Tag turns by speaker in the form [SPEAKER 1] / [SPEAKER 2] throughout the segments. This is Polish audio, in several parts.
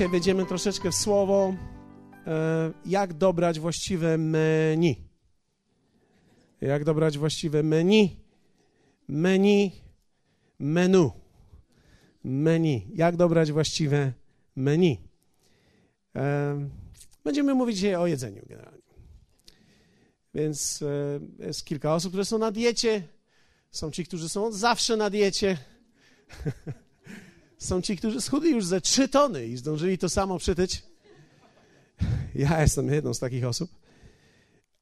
[SPEAKER 1] dzisiaj wejdziemy troszeczkę w słowo, e, jak dobrać właściwe menu. Jak dobrać właściwe menu. Menu, menu. Menu. Jak dobrać właściwe menu. E, będziemy mówić dzisiaj o jedzeniu generalnie. Więc e, jest kilka osób, które są na diecie. Są ci, którzy są zawsze na diecie. Są ci, którzy schudli już ze trzy tony i zdążyli to samo przytyć. Ja jestem jedną z takich osób.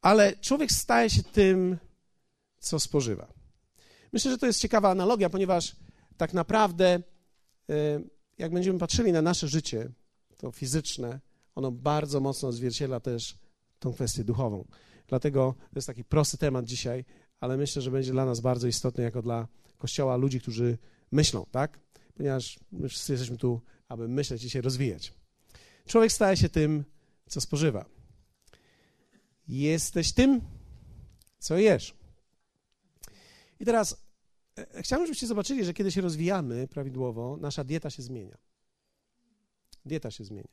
[SPEAKER 1] Ale człowiek staje się tym, co spożywa. Myślę, że to jest ciekawa analogia, ponieważ tak naprawdę, e, jak będziemy patrzyli na nasze życie, to fizyczne, ono bardzo mocno odzwierciedla też tą kwestię duchową. Dlatego to jest taki prosty temat dzisiaj, ale myślę, że będzie dla nas bardzo istotny, jako dla Kościoła, ludzi, którzy myślą, tak? Ponieważ my wszyscy jesteśmy tu, aby myśleć i się rozwijać. Człowiek staje się tym, co spożywa. Jesteś tym, co jesz. I teraz e, chciałbym, żebyście zobaczyli, że kiedy się rozwijamy prawidłowo, nasza dieta się zmienia. Dieta się zmienia.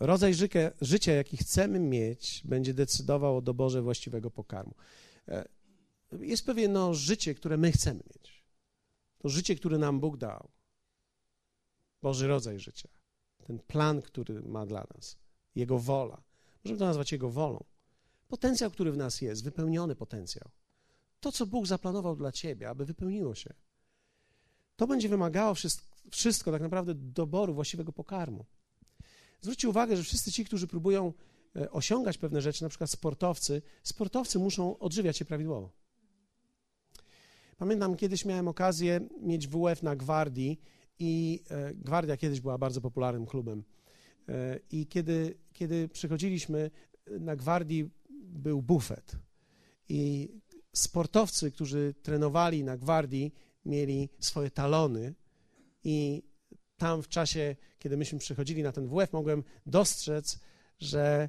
[SPEAKER 1] Rodzaj życia, życia, jaki chcemy mieć, będzie decydował o doborze właściwego pokarmu. E, jest pewien no, życie, które my chcemy mieć. To życie, które nam Bóg dał. Boży rodzaj życia. Ten plan, który ma dla nas. Jego wola. Możemy to nazwać Jego wolą. Potencjał, który w nas jest, wypełniony potencjał. To, co Bóg zaplanował dla ciebie, aby wypełniło się. To będzie wymagało wszystko, wszystko tak naprawdę doboru właściwego pokarmu. Zwróćcie uwagę, że wszyscy ci, którzy próbują e, osiągać pewne rzeczy, na przykład sportowcy, sportowcy muszą odżywiać się prawidłowo. Pamiętam, kiedyś miałem okazję mieć WF na Gwardii i e, Gwardia kiedyś była bardzo popularnym klubem. E, I kiedy, kiedy przychodziliśmy, na Gwardii był bufet. I sportowcy, którzy trenowali na Gwardii, mieli swoje talony i tam w czasie, kiedy myśmy przychodzili na ten WF, mogłem dostrzec, że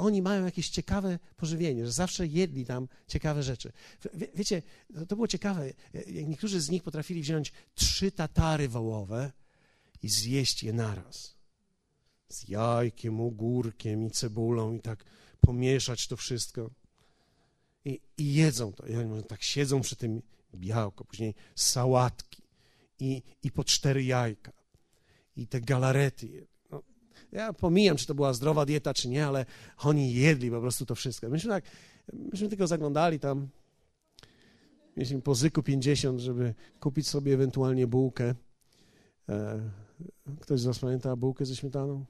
[SPEAKER 1] oni mają jakieś ciekawe pożywienie, że zawsze jedli tam ciekawe rzeczy. Wie, wiecie, to, to było ciekawe. Niektórzy z nich potrafili wziąć trzy tatary wołowe i zjeść je naraz. Z jajkiem, ogórkiem i cebulą i tak pomieszać to wszystko. I, i jedzą to. I oni tak siedzą przy tym białko, później sałatki i, i po cztery jajka i te galarety. Ja pomijam, czy to była zdrowa dieta, czy nie, ale oni jedli po prostu to wszystko. Myśmy tak, myśmy tylko zaglądali tam, mieliśmy po zyku 50, żeby kupić sobie ewentualnie bułkę. E, ktoś z was pamięta bułkę ze śmietaną?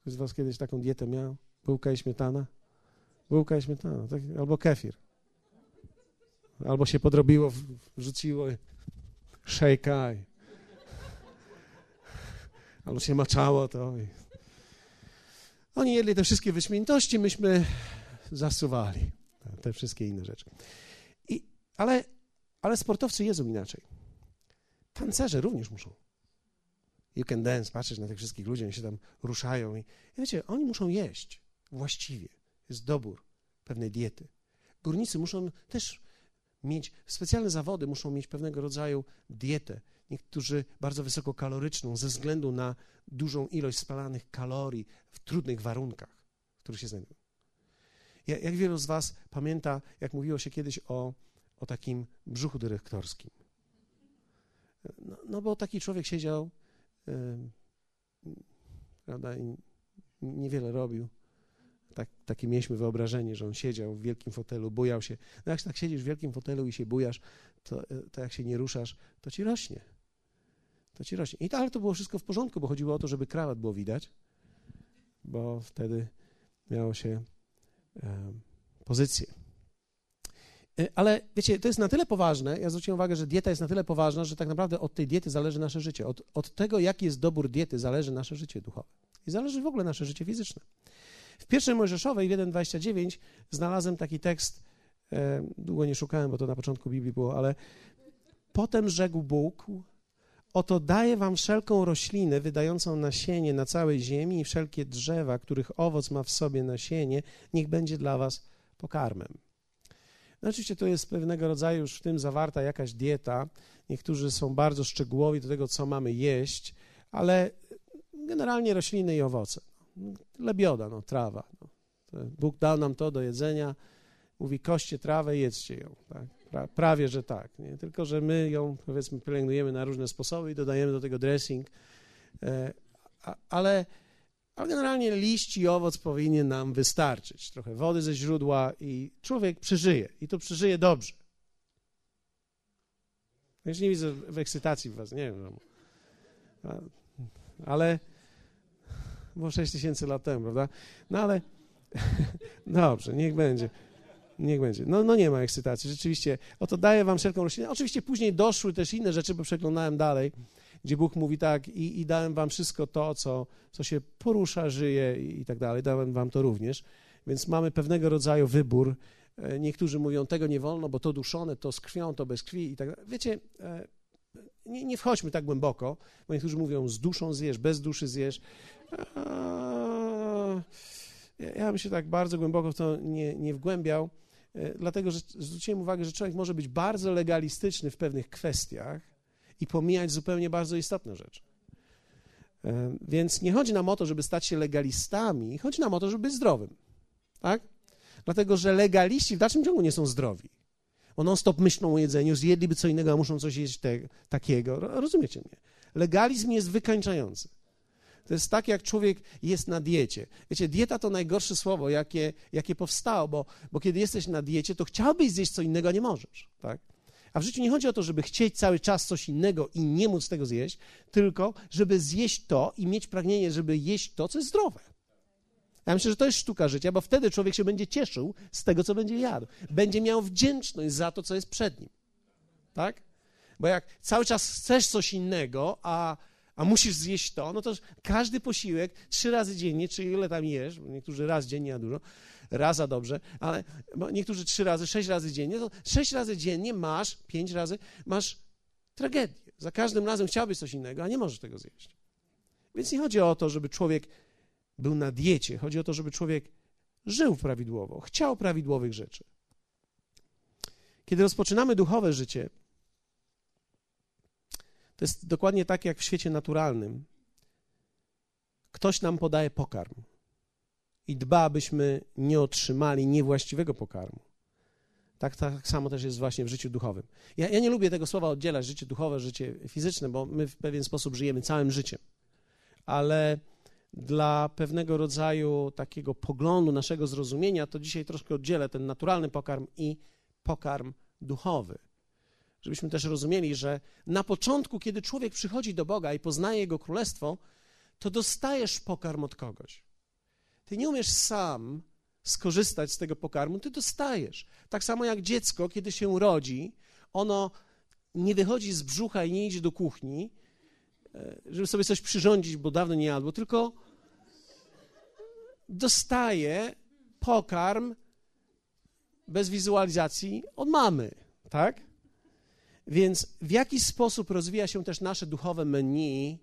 [SPEAKER 1] Ktoś z was kiedyś taką dietę miał? Bułka i śmietana? Bułka i śmietana, tak? albo kefir. Albo się podrobiło, wrzuciło szejka albo się maczało to. Oni jedli te wszystkie wyśmienitości, myśmy zasuwali te wszystkie inne rzeczy. I, ale, ale sportowcy jedzą inaczej. Tancerze również muszą. You can dance, patrzeć na tych wszystkich ludzi, oni się tam ruszają. I, i wiecie, oni muszą jeść właściwie. Jest dobór pewnej diety. Górnicy muszą też mieć, specjalne zawody muszą mieć pewnego rodzaju dietę niektórzy bardzo wysokokaloryczną ze względu na dużą ilość spalanych kalorii w trudnych warunkach, w których się znajdują. Jak wielu z Was pamięta, jak mówiło się kiedyś o, o takim brzuchu dyrektorskim? No, no bo taki człowiek siedział, yy, prawda, i niewiele robił. Tak, takie mieliśmy wyobrażenie, że on siedział w wielkim fotelu, bujał się. No jak tak siedzisz w wielkim fotelu i się bujasz, to, to jak się nie ruszasz, to ci rośnie to ci rośnie. I to, ale to było wszystko w porządku, bo chodziło o to, żeby krawat było widać, bo wtedy miało się e, pozycję. E, ale wiecie, to jest na tyle poważne, ja zwróciłem uwagę, że dieta jest na tyle poważna, że tak naprawdę od tej diety zależy nasze życie. Od, od tego, jaki jest dobór diety, zależy nasze życie duchowe. I zależy w ogóle nasze życie fizyczne. W pierwszej Mojżeszowej, w 1,29, znalazłem taki tekst, e, długo nie szukałem, bo to na początku Biblii było, ale potem rzekł Bóg, Oto daję wam wszelką roślinę wydającą nasienie na całej ziemi i wszelkie drzewa, których owoc ma w sobie nasienie, niech będzie dla was pokarmem. No oczywiście to jest pewnego rodzaju już w tym zawarta jakaś dieta. Niektórzy są bardzo szczegółowi do tego, co mamy jeść, ale generalnie rośliny i owoce. Lebioda, no, trawa. No. Bóg dał nam to do jedzenia. Mówi, koście trawę, jedzcie ją. Tak? Pra, prawie, że tak. Nie? Tylko, że my ją, powiedzmy, pielęgnujemy na różne sposoby i dodajemy do tego dressing. E, a, ale, ale generalnie liść i owoc powinien nam wystarczyć. Trochę wody ze źródła i człowiek przeżyje. I to przeżyje dobrze. Ja już nie widzę w ekscytacji w was, nie wiem. Ale było 6 tysięcy lat temu, prawda? No ale dobrze, niech będzie. Niech będzie. No, no nie ma ekscytacji, rzeczywiście. Oto daję wam wszelką roślinę. Oczywiście później doszły też inne rzeczy, bo przeglądałem dalej, gdzie Bóg mówi tak i, i dałem wam wszystko to, co, co się porusza, żyje i, i tak dalej. Dałem wam to również. Więc mamy pewnego rodzaju wybór. E, niektórzy mówią, tego nie wolno, bo to duszone, to z krwią, to bez krwi i tak dalej. Wiecie, e, nie, nie wchodźmy tak głęboko, bo niektórzy mówią, z duszą zjesz, bez duszy zjesz. Ja bym się tak bardzo głęboko w to nie, nie wgłębiał, dlatego że zwróciłem uwagę, że człowiek może być bardzo legalistyczny w pewnych kwestiach i pomijać zupełnie bardzo istotne rzeczy. E, więc nie chodzi nam o to, żeby stać się legalistami, chodzi nam o to, żeby być zdrowym. Tak? Dlatego, że legaliści w dalszym ciągu nie są zdrowi. Bo non-stop myślą o jedzeniu, zjedliby co innego, a muszą coś jeść te, takiego. Rozumiecie mnie? Legalizm jest wykańczający. To jest tak, jak człowiek jest na diecie. Wiecie, dieta to najgorsze słowo, jakie, jakie powstało, bo, bo kiedy jesteś na diecie, to chciałbyś zjeść co innego, a nie możesz. Tak? A w życiu nie chodzi o to, żeby chcieć cały czas coś innego i nie móc tego zjeść, tylko żeby zjeść to i mieć pragnienie, żeby jeść to, co jest zdrowe. Ja myślę, że to jest sztuka życia, bo wtedy człowiek się będzie cieszył z tego, co będzie jadł. Będzie miał wdzięczność za to, co jest przed nim. Tak? Bo jak cały czas chcesz coś innego, a, a musisz zjeść to, no to każdy posiłek trzy razy dziennie, czy ile tam jesz, niektórzy raz dziennie, a dużo, raz za dobrze, ale niektórzy trzy razy, sześć razy dziennie, to sześć razy dziennie masz, pięć razy, masz tragedię. Za każdym razem chciałbyś coś innego, a nie możesz tego zjeść. Więc nie chodzi o to, żeby człowiek był na diecie. Chodzi o to, żeby człowiek żył prawidłowo, chciał prawidłowych rzeczy. Kiedy rozpoczynamy duchowe życie, to jest dokładnie tak jak w świecie naturalnym. Ktoś nam podaje pokarm i dba, abyśmy nie otrzymali niewłaściwego pokarmu. Tak, tak samo też jest właśnie w życiu duchowym. Ja, ja nie lubię tego słowa oddzielać, życie duchowe, życie fizyczne, bo my w pewien sposób żyjemy całym życiem. Ale dla pewnego rodzaju takiego poglądu, naszego zrozumienia, to dzisiaj troszkę oddzielę ten naturalny pokarm i pokarm duchowy. Żebyśmy też rozumieli, że na początku, kiedy człowiek przychodzi do Boga i poznaje Jego królestwo, to dostajesz pokarm od kogoś. Ty nie umiesz sam skorzystać z tego pokarmu, ty dostajesz. Tak samo jak dziecko, kiedy się rodzi, ono nie wychodzi z brzucha i nie idzie do kuchni, E, żeby sobie coś przyrządzić, bo dawno nie jadło, tylko dostaje pokarm bez wizualizacji od mamy, tak? Więc w jaki sposób rozwija się też nasze duchowe menu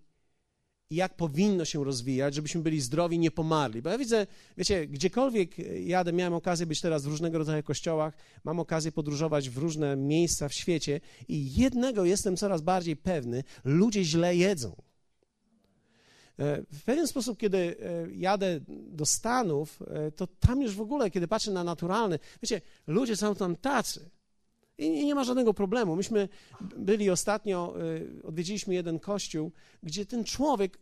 [SPEAKER 1] i jak powinno się rozwijać, żebyśmy byli zdrowi, nie pomarli. Bo ja widzę, wiecie, gdziekolwiek jadę, miałem okazję być teraz w różnego rodzaju kościołach, mam okazję podróżować w różne miejsca w świecie i jednego jestem coraz bardziej pewny, ludzie źle jedzą. E, w pewien sposób, kiedy e, jadę do Stanów, e, to tam już w ogóle, kiedy patrzę na naturalne, wiecie, ludzie są tam tacy, i nie ma żadnego problemu. Myśmy byli ostatnio, y, odwiedziliśmy jeden kościół, gdzie ten człowiek,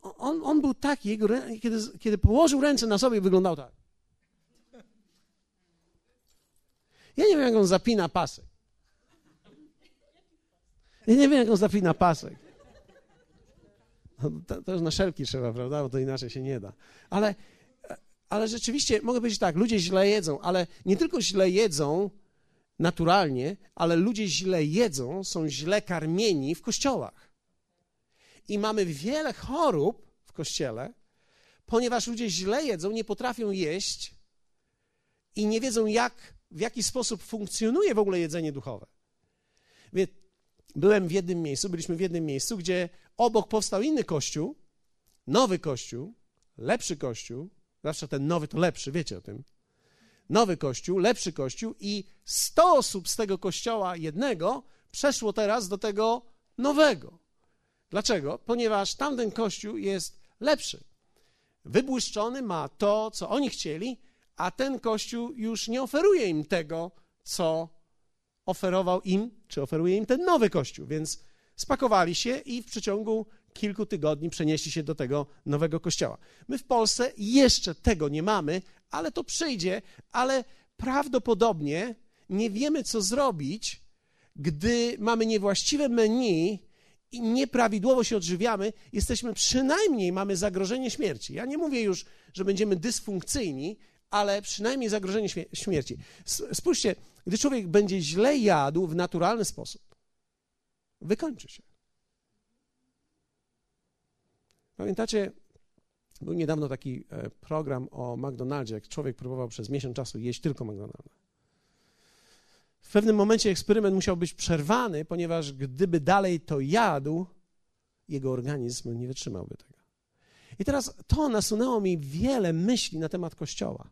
[SPEAKER 1] on, on był taki, jego, kiedy, kiedy położył ręce na sobie, wyglądał tak. Ja nie wiem, jak on zapina pasek. Ja nie wiem, jak on zapina pasek. No, to, to już na szelki trzeba, prawda? Bo to inaczej się nie da. Ale ale rzeczywiście mogę powiedzieć tak, ludzie źle jedzą, ale nie tylko źle jedzą naturalnie, ale ludzie źle jedzą, są źle karmieni w kościołach. I mamy wiele chorób w kościele, ponieważ ludzie źle jedzą, nie potrafią jeść i nie wiedzą, jak, w jaki sposób funkcjonuje w ogóle jedzenie duchowe. Byłem w jednym miejscu, byliśmy w jednym miejscu, gdzie obok powstał inny kościół, nowy kościół, lepszy kościół, Zawsze ten nowy to lepszy, wiecie o tym. Nowy kościół, lepszy kościół i 100 osób z tego kościoła jednego przeszło teraz do tego nowego. Dlaczego? Ponieważ tamten kościół jest lepszy. Wybłyszczony ma to, co oni chcieli, a ten kościół już nie oferuje im tego, co oferował im, czy oferuje im ten nowy kościół. Więc spakowali się i w przeciągu kilku tygodni przenieśli się do tego nowego kościoła. My w Polsce jeszcze tego nie mamy, ale to przyjdzie, ale prawdopodobnie nie wiemy, co zrobić, gdy mamy niewłaściwe menu i nieprawidłowo się odżywiamy, jesteśmy przynajmniej, mamy zagrożenie śmierci. Ja nie mówię już, że będziemy dysfunkcyjni, ale przynajmniej zagrożenie śmierci. Spójrzcie, gdy człowiek będzie źle jadł w naturalny sposób, wykończy się. Pamiętacie, był niedawno taki e, program o McDonaldzie, jak człowiek próbował przez miesiąc czasu jeść tylko McDonalda. W pewnym momencie eksperyment musiał być przerwany, ponieważ gdyby dalej to jadł, jego organizm nie wytrzymałby tego. I teraz to nasunęło mi wiele myśli na temat Kościoła,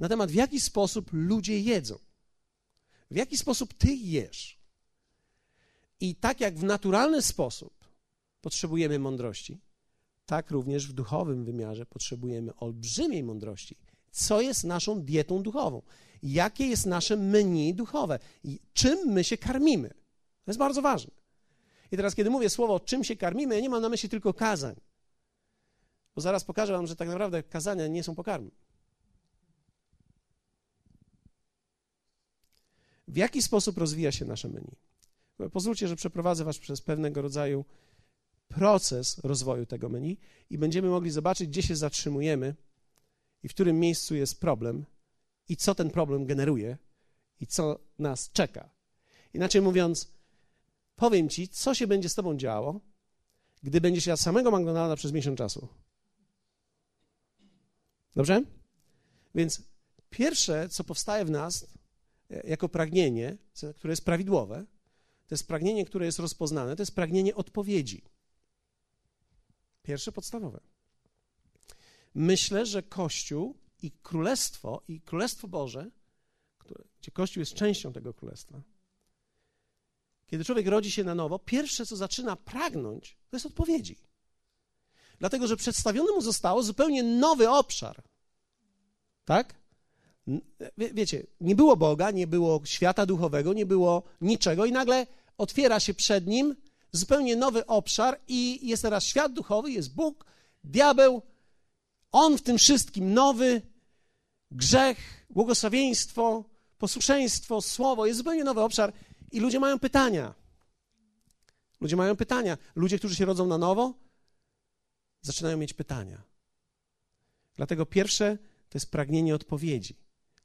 [SPEAKER 1] na temat w jaki sposób ludzie jedzą, w jaki sposób ty jesz. I tak jak w naturalny sposób potrzebujemy mądrości, tak również w duchowym wymiarze potrzebujemy olbrzymiej mądrości. Co jest naszą dietą duchową? Jakie jest nasze menu duchowe? Czym my się karmimy? To jest bardzo ważne. I teraz, kiedy mówię słowo, czym się karmimy, ja nie mam na myśli tylko kazań. Bo zaraz pokażę wam, że tak naprawdę kazania nie są pokarmem. W jaki sposób rozwija się nasze menu? Pozwólcie, że przeprowadzę was przez pewnego rodzaju proces rozwoju tego menu i będziemy mogli zobaczyć, gdzie się zatrzymujemy i w którym miejscu jest problem i co ten problem generuje i co nas czeka. Inaczej mówiąc, powiem ci, co się będzie z tobą działo, gdy będziesz jadł samego McDonalda przez miesiąc czasu. Dobrze? Więc pierwsze, co powstaje w nas e, jako pragnienie, które jest prawidłowe, to jest pragnienie, które jest rozpoznane, to jest pragnienie odpowiedzi. Pierwsze podstawowe. Myślę, że Kościół i Królestwo, i Królestwo Boże, które, gdzie Kościół jest częścią tego Królestwa, kiedy człowiek rodzi się na nowo, pierwsze, co zaczyna pragnąć, to jest odpowiedzi. Dlatego, że przedstawiony mu zostało zupełnie nowy obszar. Tak? Wie, wiecie, nie było Boga, nie było świata duchowego, nie było niczego, i nagle otwiera się przed nim zupełnie nowy obszar i jest teraz świat duchowy, jest Bóg, diabeł, on w tym wszystkim nowy, grzech, błogosławieństwo, posłuszeństwo, słowo, jest zupełnie nowy obszar i ludzie mają pytania. Ludzie mają pytania. Ludzie, którzy się rodzą na nowo, zaczynają mieć pytania. Dlatego pierwsze to jest pragnienie odpowiedzi.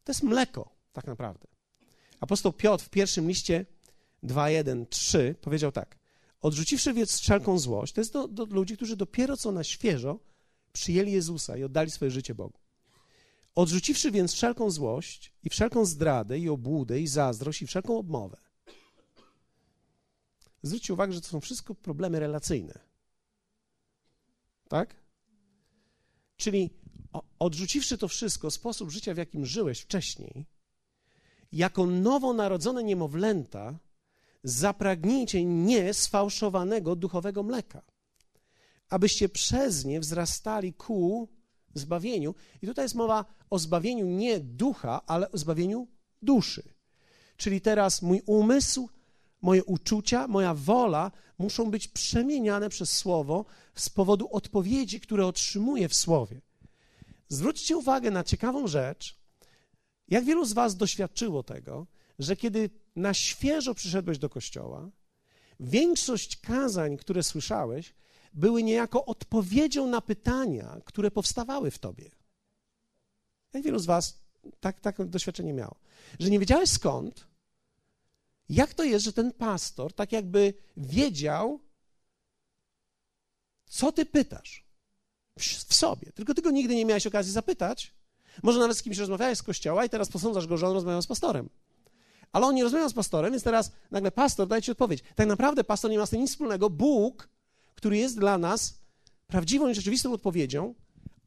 [SPEAKER 1] To jest mleko, tak naprawdę. Apostoł Piotr w pierwszym liście 2, 3 powiedział tak. Odrzuciwszy więc wszelką złość, to jest do, do ludzi, którzy dopiero co na świeżo przyjęli Jezusa i oddali swoje życie Bogu. Odrzuciwszy więc wszelką złość i wszelką zdradę i obłudę i zazdrość i wszelką obmowę. Zwróćcie uwagę, że to są wszystko problemy relacyjne. Tak? Czyli odrzuciwszy to wszystko, sposób życia, w jakim żyłeś wcześniej, jako nowonarodzone niemowlęta, zapragnijcie nie sfałszowanego duchowego mleka, abyście przez nie wzrastali ku zbawieniu. I tutaj jest mowa o zbawieniu nie ducha, ale o zbawieniu duszy. Czyli teraz mój umysł, moje uczucia, moja wola muszą być przemieniane przez słowo z powodu odpowiedzi, które otrzymuję w słowie. Zwróćcie uwagę na ciekawą rzecz. Jak wielu z Was doświadczyło tego, że kiedy na świeżo przyszedłeś do kościoła, większość kazań, które słyszałeś, były niejako odpowiedzią na pytania, które powstawały w tobie. Jak wielu z was tak, tak doświadczenie miało? Że nie wiedziałeś skąd, jak to jest, że ten pastor tak jakby wiedział, co ty pytasz w sobie. Tylko ty go nigdy nie miałeś okazji zapytać. Może nawet z kimś rozmawiałeś z kościoła i teraz posądzasz go, że on rozmawiał z pastorem. Ale on nie rozmawia z pastorem, więc teraz nagle pastor daje ci odpowiedź. Tak naprawdę pastor nie ma z tym nic wspólnego. Bóg, który jest dla nas prawdziwą i rzeczywistą odpowiedzią,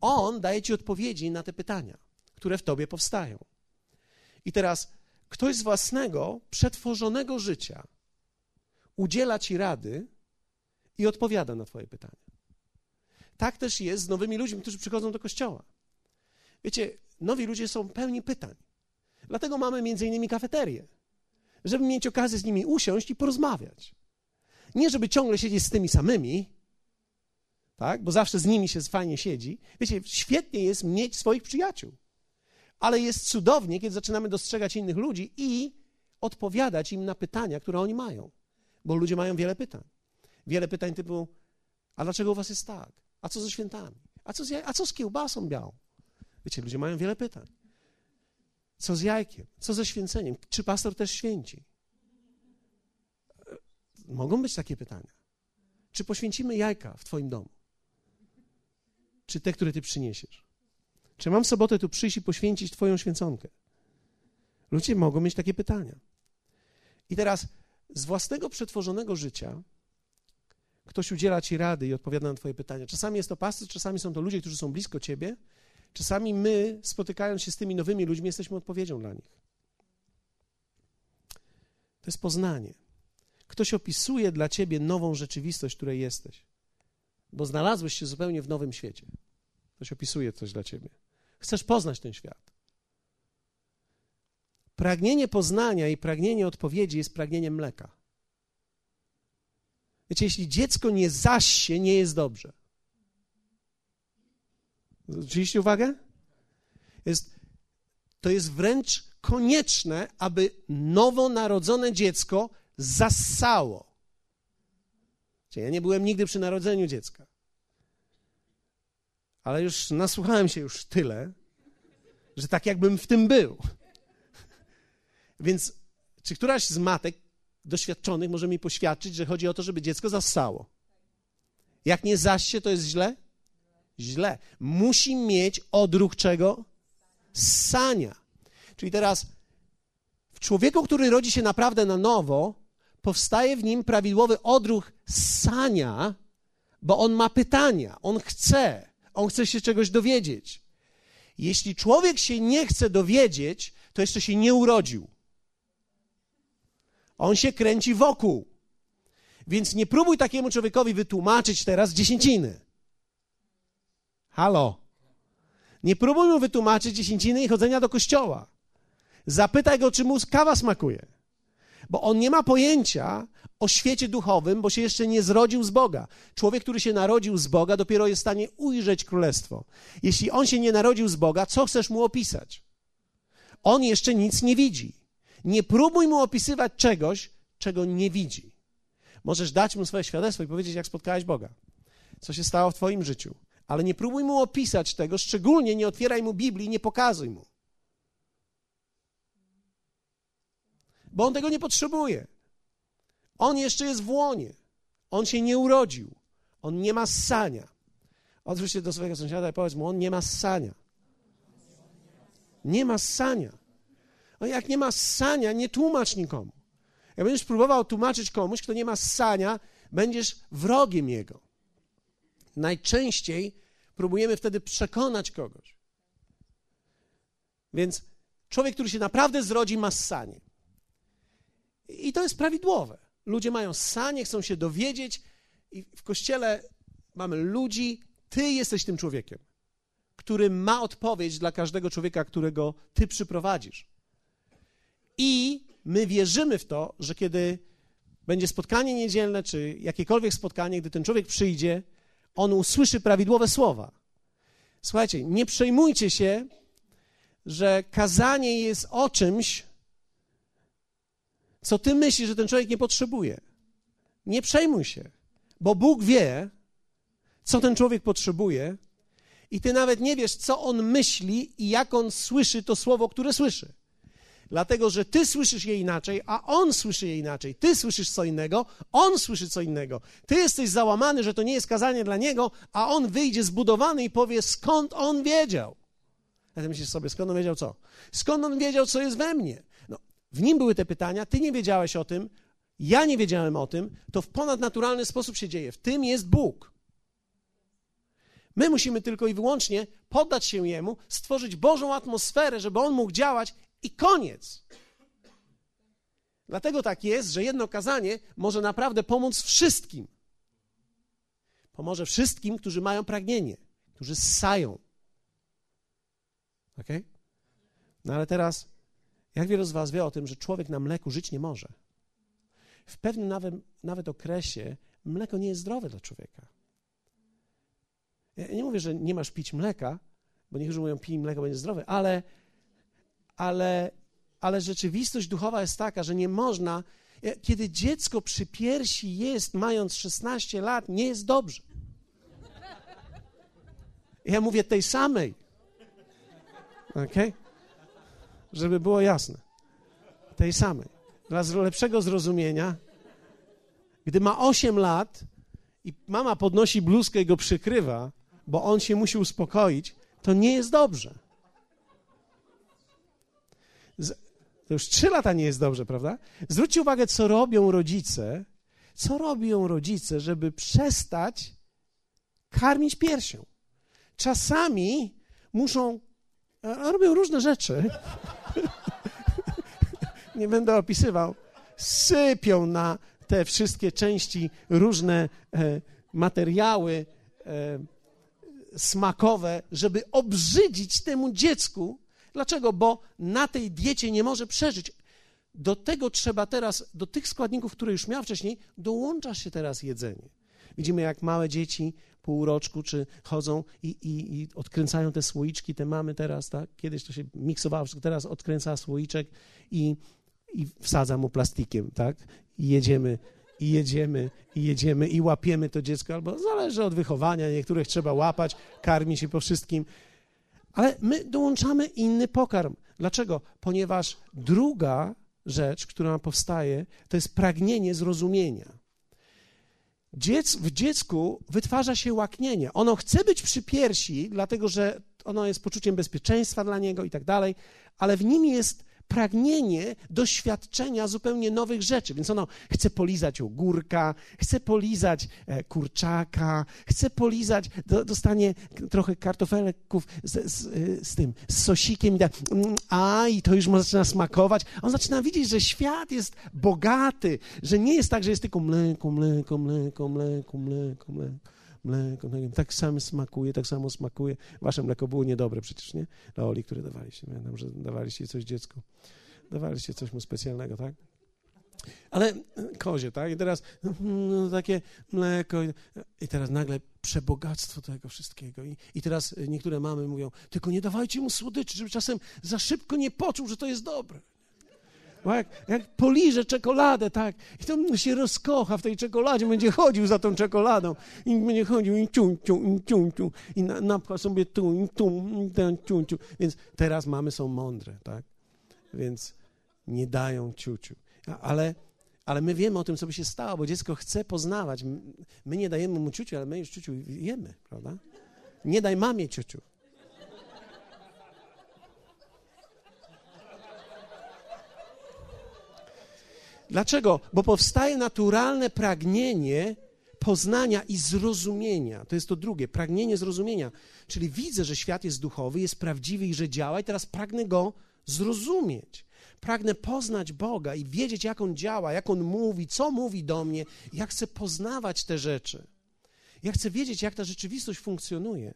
[SPEAKER 1] on daje ci odpowiedzi na te pytania, które w tobie powstają. I teraz ktoś z własnego, przetworzonego życia udziela ci rady i odpowiada na Twoje pytania. Tak też jest z nowymi ludźmi, którzy przychodzą do kościoła. Wiecie, nowi ludzie są pełni pytań. Dlatego mamy między innymi kafeterię, żeby mieć okazję z nimi usiąść i porozmawiać. Nie, żeby ciągle siedzieć z tymi samymi, tak? bo zawsze z nimi się fajnie siedzi. Wiecie, świetnie jest mieć swoich przyjaciół, ale jest cudownie, kiedy zaczynamy dostrzegać innych ludzi i odpowiadać im na pytania, które oni mają, bo ludzie mają wiele pytań. Wiele pytań typu, a dlaczego u was jest tak? A co ze świętami? A co z, a co z kiełbasą białą? Wiecie, ludzie mają wiele pytań. Co z jajkiem? Co ze święceniem? Czy pastor też święci? Mogą być takie pytania. Czy poświęcimy jajka w Twoim domu? Czy te, które Ty przyniesiesz? Czy mam w sobotę tu przyjść i poświęcić Twoją święconkę? Ludzie mogą mieć takie pytania. I teraz z własnego przetworzonego życia ktoś udziela Ci rady i odpowiada na Twoje pytania. Czasami jest to pastor, czasami są to ludzie, którzy są blisko Ciebie, czasami my, spotykając się z tymi nowymi ludźmi, jesteśmy odpowiedzią dla nich. To jest poznanie. Ktoś opisuje dla ciebie nową rzeczywistość, w której jesteś, bo znalazłeś się zupełnie w nowym świecie. Ktoś opisuje coś dla ciebie. Chcesz poznać ten świat. Pragnienie poznania i pragnienie odpowiedzi jest pragnieniem mleka. Wiecie, jeśli dziecko nie zaś się, nie jest dobrze. Zwróciliście uwagę? Jest, to jest wręcz konieczne, aby nowonarodzone dziecko zassało. Ja nie byłem nigdy przy narodzeniu dziecka. Ale już nasłuchałem się już tyle, że tak jakbym w tym był. Więc czy któraś z matek doświadczonych może mi poświadczyć, że chodzi o to, żeby dziecko zassało? Jak nie zaście, to jest źle? Źle. Musi mieć odruch czego? Ssania. Czyli teraz w człowieku, który rodzi się naprawdę na nowo, powstaje w nim prawidłowy odruch ssania, bo on ma pytania, on chce, on chce się czegoś dowiedzieć. Jeśli człowiek się nie chce dowiedzieć, to jeszcze się nie urodził. On się kręci wokół. Więc nie próbuj takiemu człowiekowi wytłumaczyć teraz dziesięciny. Halo. Nie próbuj mu wytłumaczyć dziesięciny i chodzenia do kościoła. Zapytaj go, czy mu kawa smakuje bo on nie ma pojęcia o świecie duchowym, bo się jeszcze nie zrodził z Boga. Człowiek, który się narodził z Boga, dopiero jest w stanie ujrzeć królestwo. Jeśli on się nie narodził z Boga, co chcesz mu opisać? On jeszcze nic nie widzi. Nie próbuj mu opisywać czegoś, czego nie widzi. Możesz dać mu swoje świadectwo i powiedzieć, jak spotkałeś Boga, co się stało w Twoim życiu, ale nie próbuj mu opisać tego, szczególnie nie otwieraj mu Biblii, nie pokazuj mu. bo on tego nie potrzebuje. On jeszcze jest w łonie. On się nie urodził. On nie ma ssania. Odwróć się do swojego sąsiada i powiedz mu, on nie ma ssania. Nie ma ssania. No jak nie ma ssania, nie tłumacz nikomu. Jak będziesz próbował tłumaczyć komuś, kto nie ma ssania, będziesz wrogiem jego. Najczęściej próbujemy wtedy przekonać kogoś. Więc człowiek, który się naprawdę zrodzi, ma ssanie. I to jest prawidłowe. Ludzie mają sanie, chcą się dowiedzieć, i w kościele mamy ludzi. Ty jesteś tym człowiekiem, który ma odpowiedź dla każdego człowieka, którego ty przyprowadzisz. I my wierzymy w to, że kiedy będzie spotkanie niedzielne, czy jakiekolwiek spotkanie, gdy ten człowiek przyjdzie, on usłyszy prawidłowe słowa. Słuchajcie, nie przejmujcie się, że kazanie jest o czymś, co ty myślisz, że ten człowiek nie potrzebuje. Nie przejmuj się, bo Bóg wie, co ten człowiek potrzebuje, i ty nawet nie wiesz, co on myśli i jak on słyszy to słowo, które słyszy. Dlatego, że ty słyszysz je inaczej, a on słyszy je inaczej. Ty słyszysz co innego, on słyszy co innego. Ty jesteś załamany, że to nie jest kazanie dla niego, a on wyjdzie zbudowany i powie, skąd on wiedział. A ty myślisz sobie, skąd on wiedział co? Skąd on wiedział, co jest we mnie? w nim były te pytania, ty nie wiedziałeś o tym, ja nie wiedziałem o tym, to w ponadnaturalny sposób się dzieje. W tym jest Bóg. My musimy tylko i wyłącznie poddać się Jemu, stworzyć Bożą atmosferę, żeby On mógł działać i koniec. Dlatego tak jest, że jedno kazanie może naprawdę pomóc wszystkim. Pomoże wszystkim, którzy mają pragnienie, którzy ssają. Ok? No ale teraz, jak wielu z Was wie o tym, że człowiek na mleku żyć nie może? W pewnym nawet, nawet okresie mleko nie jest zdrowe dla człowieka. Ja nie mówię, że nie masz pić mleka, bo niektórzy mówią, pij mleko, będzie zdrowe, ale, ale, ale rzeczywistość duchowa jest taka, że nie można, kiedy dziecko przy piersi jest, mając 16 lat, nie jest dobrze. Ja mówię tej samej. Ok? Żeby było jasne. Tej samej. Dla lepszego zrozumienia, gdy ma 8 lat i mama podnosi bluzkę i go przykrywa, bo on się musi uspokoić, to nie jest dobrze. To już trzy lata nie jest dobrze, prawda? Zwróćcie uwagę, co robią rodzice, co robią rodzice, żeby przestać karmić piersią. Czasami muszą, robią różne rzeczy, nie będę opisywał, sypią na te wszystkie części różne e, materiały, e, smakowe, żeby obrzydzić temu dziecku. Dlaczego? Bo na tej diecie nie może przeżyć. Do tego trzeba teraz, do tych składników, które już miał wcześniej, dołącza się teraz jedzenie. Widzimy, jak małe dzieci po uroczku czy chodzą i, i, i odkręcają te słoiczki, te mamy teraz, tak? Kiedyś to się miksowało, teraz odkręca słoiczek i, i wsadza mu plastikiem, tak? I jedziemy i jedziemy, i jedziemy, i łapiemy to dziecko, albo zależy od wychowania, niektórych trzeba łapać, karmić się po wszystkim. Ale my dołączamy inny pokarm. Dlaczego? Ponieważ druga rzecz, która powstaje, to jest pragnienie zrozumienia. Dziec, w dziecku wytwarza się łaknienie. Ono chce być przy piersi, dlatego że ono jest poczuciem bezpieczeństwa dla niego i tak dalej, ale w nim jest pragnienie doświadczenia zupełnie nowych rzeczy. Więc ono chce polizać ogórka, chce polizać e, kurczaka, chce polizać, do, dostanie trochę kartofelków z, z, e, z, tym, z sosikiem i tak, mm, a i to już mu zaczyna smakować. On zaczyna widzieć, że świat jest bogaty, że nie jest tak, że jest tylko mleko, mleko, mleko, mleko, mleko, mleko mleko, tak samo smakuje, tak samo smakuje. Wasze mleko było niedobre przecież, nie? Dla Oli, które dawaliście. Pamiętam, że dawaliście coś dziecku. Dawaliście coś mu specjalnego, tak? Ale kozie, tak? I teraz no, takie mleko. I teraz nagle przebogactwo tego wszystkiego. I, I teraz niektóre mamy mówią, tylko nie dawajcie mu słodyczy, żeby czasem za szybko nie poczuł, że to jest dobre. Jak, jak poliże czekoladę, tak, i to się rozkocha w tej czekoladzie, będzie chodził za tą czekoladą i będzie chodził i ciu, ciu, i ciu, ciu, i na, napcha sobie tu, i tu, i ten ciu, ciu. Więc teraz mamy są mądre, tak? Więc nie dają ciuciu. Ale, ale my wiemy o tym, co by się stało, bo dziecko chce poznawać. My nie dajemy mu ciuciu, ale my już ciuciu jemy, prawda? Nie daj mamie ciuciu. Dlaczego? Bo powstaje naturalne pragnienie poznania i zrozumienia. To jest to drugie, pragnienie zrozumienia. Czyli widzę, że świat jest duchowy, jest prawdziwy i że działa, i teraz pragnę go zrozumieć. Pragnę poznać Boga i wiedzieć, jak On działa, jak On mówi, co mówi do mnie. Ja chcę poznawać te rzeczy. Ja chcę wiedzieć, jak ta rzeczywistość funkcjonuje.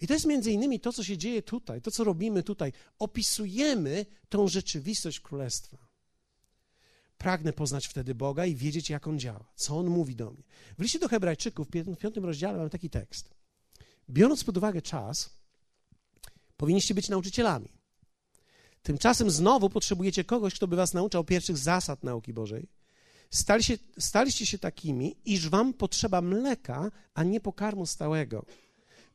[SPEAKER 1] I to jest między innymi to, co się dzieje tutaj, to, co robimy tutaj. Opisujemy tą rzeczywistość Królestwa. Pragnę poznać wtedy Boga i wiedzieć, jak On działa, co On mówi do mnie. W liście do Hebrajczyków, w piątym rozdziale, mam taki tekst. Biorąc pod uwagę czas, powinniście być nauczycielami. Tymczasem znowu potrzebujecie kogoś, kto by was nauczał pierwszych zasad nauki Bożej. Stali się, staliście się takimi, iż wam potrzeba mleka, a nie pokarmu stałego.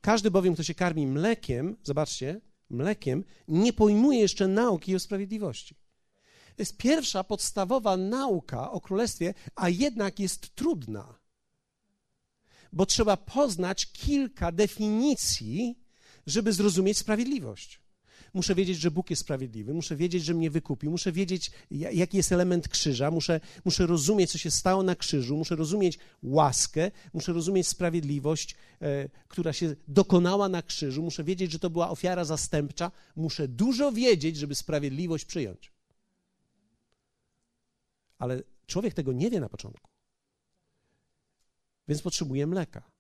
[SPEAKER 1] Każdy bowiem, kto się karmi mlekiem, zobaczcie, mlekiem, nie pojmuje jeszcze nauki o sprawiedliwości. To jest pierwsza podstawowa nauka o królestwie, a jednak jest trudna, bo trzeba poznać kilka definicji, żeby zrozumieć sprawiedliwość. Muszę wiedzieć, że Bóg jest sprawiedliwy, muszę wiedzieć, że mnie wykupił, muszę wiedzieć, jaki jest element krzyża, muszę, muszę rozumieć, co się stało na krzyżu, muszę rozumieć łaskę, muszę rozumieć sprawiedliwość, e, która się dokonała na krzyżu, muszę wiedzieć, że to była ofiara zastępcza, muszę dużo wiedzieć, żeby sprawiedliwość przyjąć. Ale człowiek tego nie wie na początku. Więc potrzebuje mleka.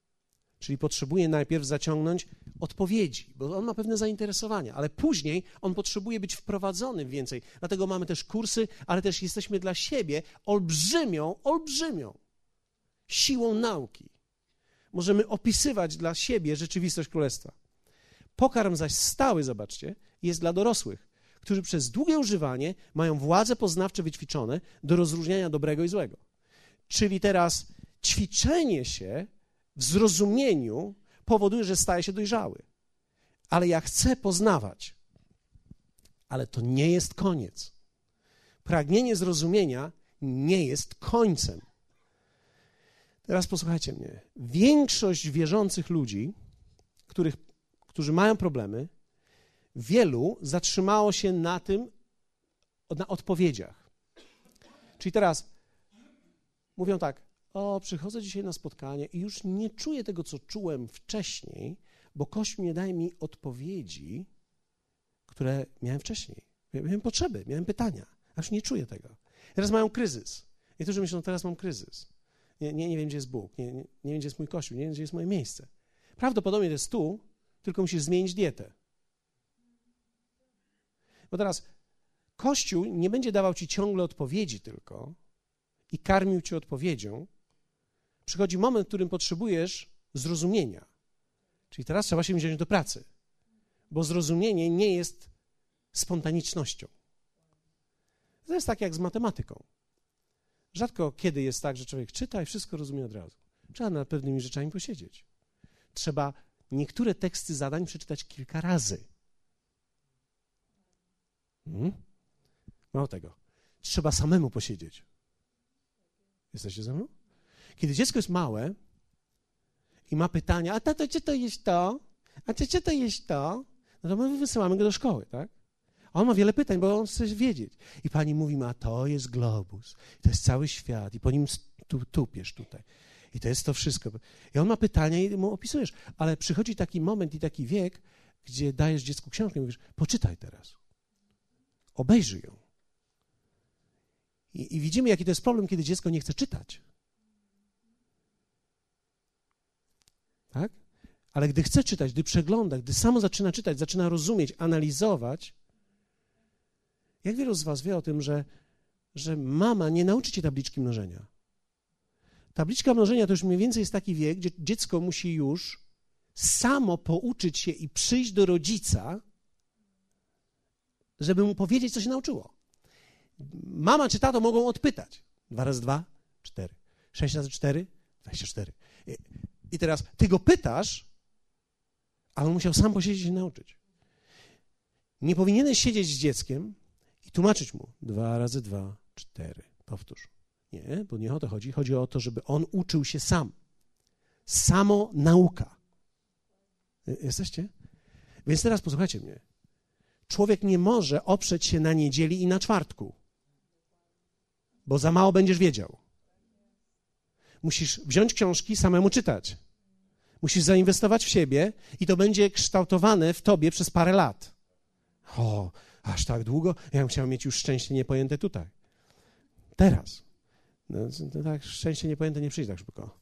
[SPEAKER 1] Czyli potrzebuje najpierw zaciągnąć odpowiedzi, bo on ma pewne zainteresowania, ale później on potrzebuje być wprowadzony więcej. Dlatego mamy też kursy, ale też jesteśmy dla siebie olbrzymią, olbrzymią siłą nauki. Możemy opisywać dla siebie rzeczywistość królestwa. Pokarm zaś stały, zobaczcie, jest dla dorosłych, którzy przez długie używanie mają władze poznawcze wyćwiczone do rozróżniania dobrego i złego. Czyli teraz ćwiczenie się w zrozumieniu powoduje, że staje się dojrzały. Ale ja chcę poznawać. Ale to nie jest koniec. Pragnienie zrozumienia nie jest końcem. Teraz posłuchajcie mnie. Większość wierzących ludzi, których, którzy mają problemy, wielu zatrzymało się na tym, na odpowiedziach. Czyli teraz mówią tak: O, przychodzę dzisiaj na spotkanie i już nie czuję tego, co czułem wcześniej, bo Kościół nie daje mi odpowiedzi, które miałem wcześniej. Miałem potrzeby, miałem pytania, a już nie czuję tego. Teraz mają kryzys. Niektórzy myślą, teraz mam kryzys. Nie, nie, nie wiem, gdzie jest Bóg, nie, nie, nie wiem, gdzie jest mój Kościół, nie wiem, gdzie jest moje miejsce. Prawdopodobnie to jest tu, tylko musisz zmienić dietę. Bo teraz Kościół nie będzie dawał ci ciągle odpowiedzi tylko i karmił cię odpowiedzią. Przychodzi moment, w którym potrzebujesz zrozumienia. Czyli teraz trzeba się wziąć do pracy, bo zrozumienie nie jest spontanicznością. To jest tak jak z matematyką. Rzadko kiedy jest tak, że człowiek czyta i wszystko rozumie od razu. Trzeba nad pewnymi rzeczami posiedzieć. Trzeba niektóre teksty zadań przeczytać kilka razy. Hmm? Mało tego. Trzeba samemu posiedzieć. Jesteście ze mną? Kiedy dziecko jest małe i ma pytania, a tato, czy to jest to? A czy, czy to jest to? No to my wysyłamy go do szkoły, tak? A on ma wiele pytań, bo on chce wiedzieć. I pani mówi mu, a to jest globus, to jest cały świat i po nim tu, tupiesz tutaj. I to jest to wszystko. I on ma pytania i mu opisujesz. Ale przychodzi taki moment i taki wiek, gdzie dajesz dziecku książkę i mówisz, poczytaj teraz. Obejrzyj ją. I, I, widzimy, jaki to jest problem, kiedy dziecko nie chce czytać. Tak? Ale gdy chce czytać, gdy przegląda, gdy samo zaczyna czytać, zaczyna rozumieć, analizować, jak wielu z Was wie o tym, że, że mama nie nauczy cię tabliczki mnożenia? Tabliczka mnożenia to już mniej więcej jest taki wiek, gdzie dziecko musi już samo pouczyć się i przyjść do rodzica, żeby mu powiedzieć, co się nauczyło. Mama czy tato mogą odpytać. Dwa razy dwa, cztery. Sześć razy cztery, dwadzieścia cztery. I teraz ty go pytasz, ale on musiał sam posiedzieć i nauczyć. Nie powinieneś siedzieć z dzieckiem i tłumaczyć mu dwa razy dwa, cztery. Powtórz. Nie, bo nie o to chodzi. Chodzi o to, żeby on uczył się sam. Samo nauka. Jesteście? Więc teraz posłuchajcie mnie. Człowiek nie może oprzeć się na niedzieli i na czwartku, bo za mało będziesz wiedział. Musisz wziąć książki, samemu czytać. Musisz zainwestować w siebie i to będzie kształtowane w tobie przez parę lat. O, aż tak długo? Ja bym chciał mieć już szczęście niepojęte tutaj. Teraz. No, no tak, szczęście niepojęte nie przyjdzie tak szybko.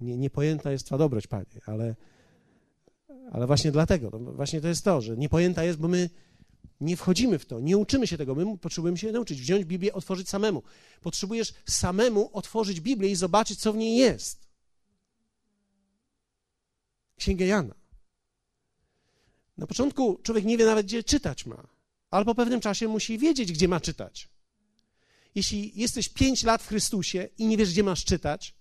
[SPEAKER 1] Nie, niepojęta jest Twa dobroć, Panie, ale, ale właśnie dlatego, właśnie to jest to, że niepojęta jest, bo my nie wchodzimy w to, nie uczymy się tego, my potrzebujemy się nauczyć, wziąć Biblię, otworzyć samemu. Potrzebujesz samemu otworzyć Biblię i zobaczyć, co w niej jest. Księgę Jana. Na początku człowiek nie wie nawet, gdzie czytać ma, ale po pewnym czasie musi wiedzieć, gdzie ma czytać. Jeśli jesteś pięć lat w Chrystusie i nie wiesz, gdzie masz czytać,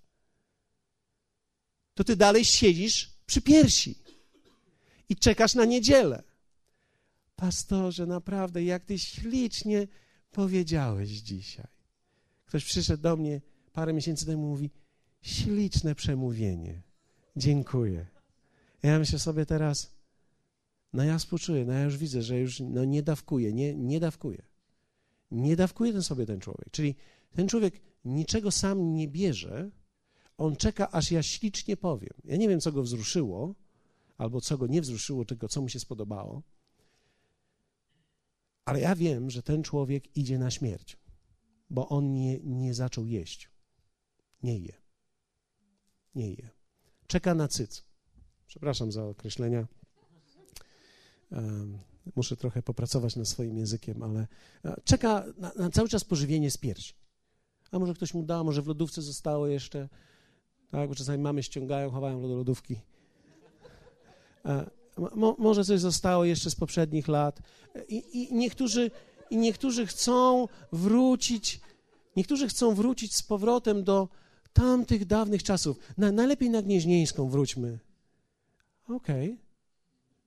[SPEAKER 1] to ty dalej siedzisz przy piersi i czekasz na niedzielę. Pastorze, naprawdę, jak ty ślicznie powiedziałeś dzisiaj. Ktoś przyszedł do mnie parę miesięcy temu i mówi: Śliczne przemówienie. Dziękuję. Ja myślę sobie teraz, no ja współczuję, no ja już widzę, że już no nie dawkuję, nie, nie dawkuję. Nie dawkuje ten sobie ten człowiek. Czyli ten człowiek niczego sam nie bierze, on czeka, aż ja ślicznie powiem. Ja nie wiem, co go wzruszyło, albo co go nie wzruszyło, tylko co mu się spodobało, ale ja wiem, że ten człowiek idzie na śmierć, bo on nie, nie zaczął jeść. Nie je. topnieje. Czeka na cyc. Przepraszam za określenia. Muszę trochę popracować nad swoim językiem, ale e, czeka na, na, cały czas pożywienie z piersi. A może ktoś mu da, może w lodówce zostało jeszcze, tak, bo czasami mamy ściągają, chowają do lodówki. E, mo, może coś zostało jeszcze z poprzednich lat. I, i, niektórzy, I niektórzy chcą wrócić, niektórzy chcą wrócić z powrotem do tamtych dawnych czasów. Na, najlepiej na Gnieźnieńską wróćmy. Okej. Okay.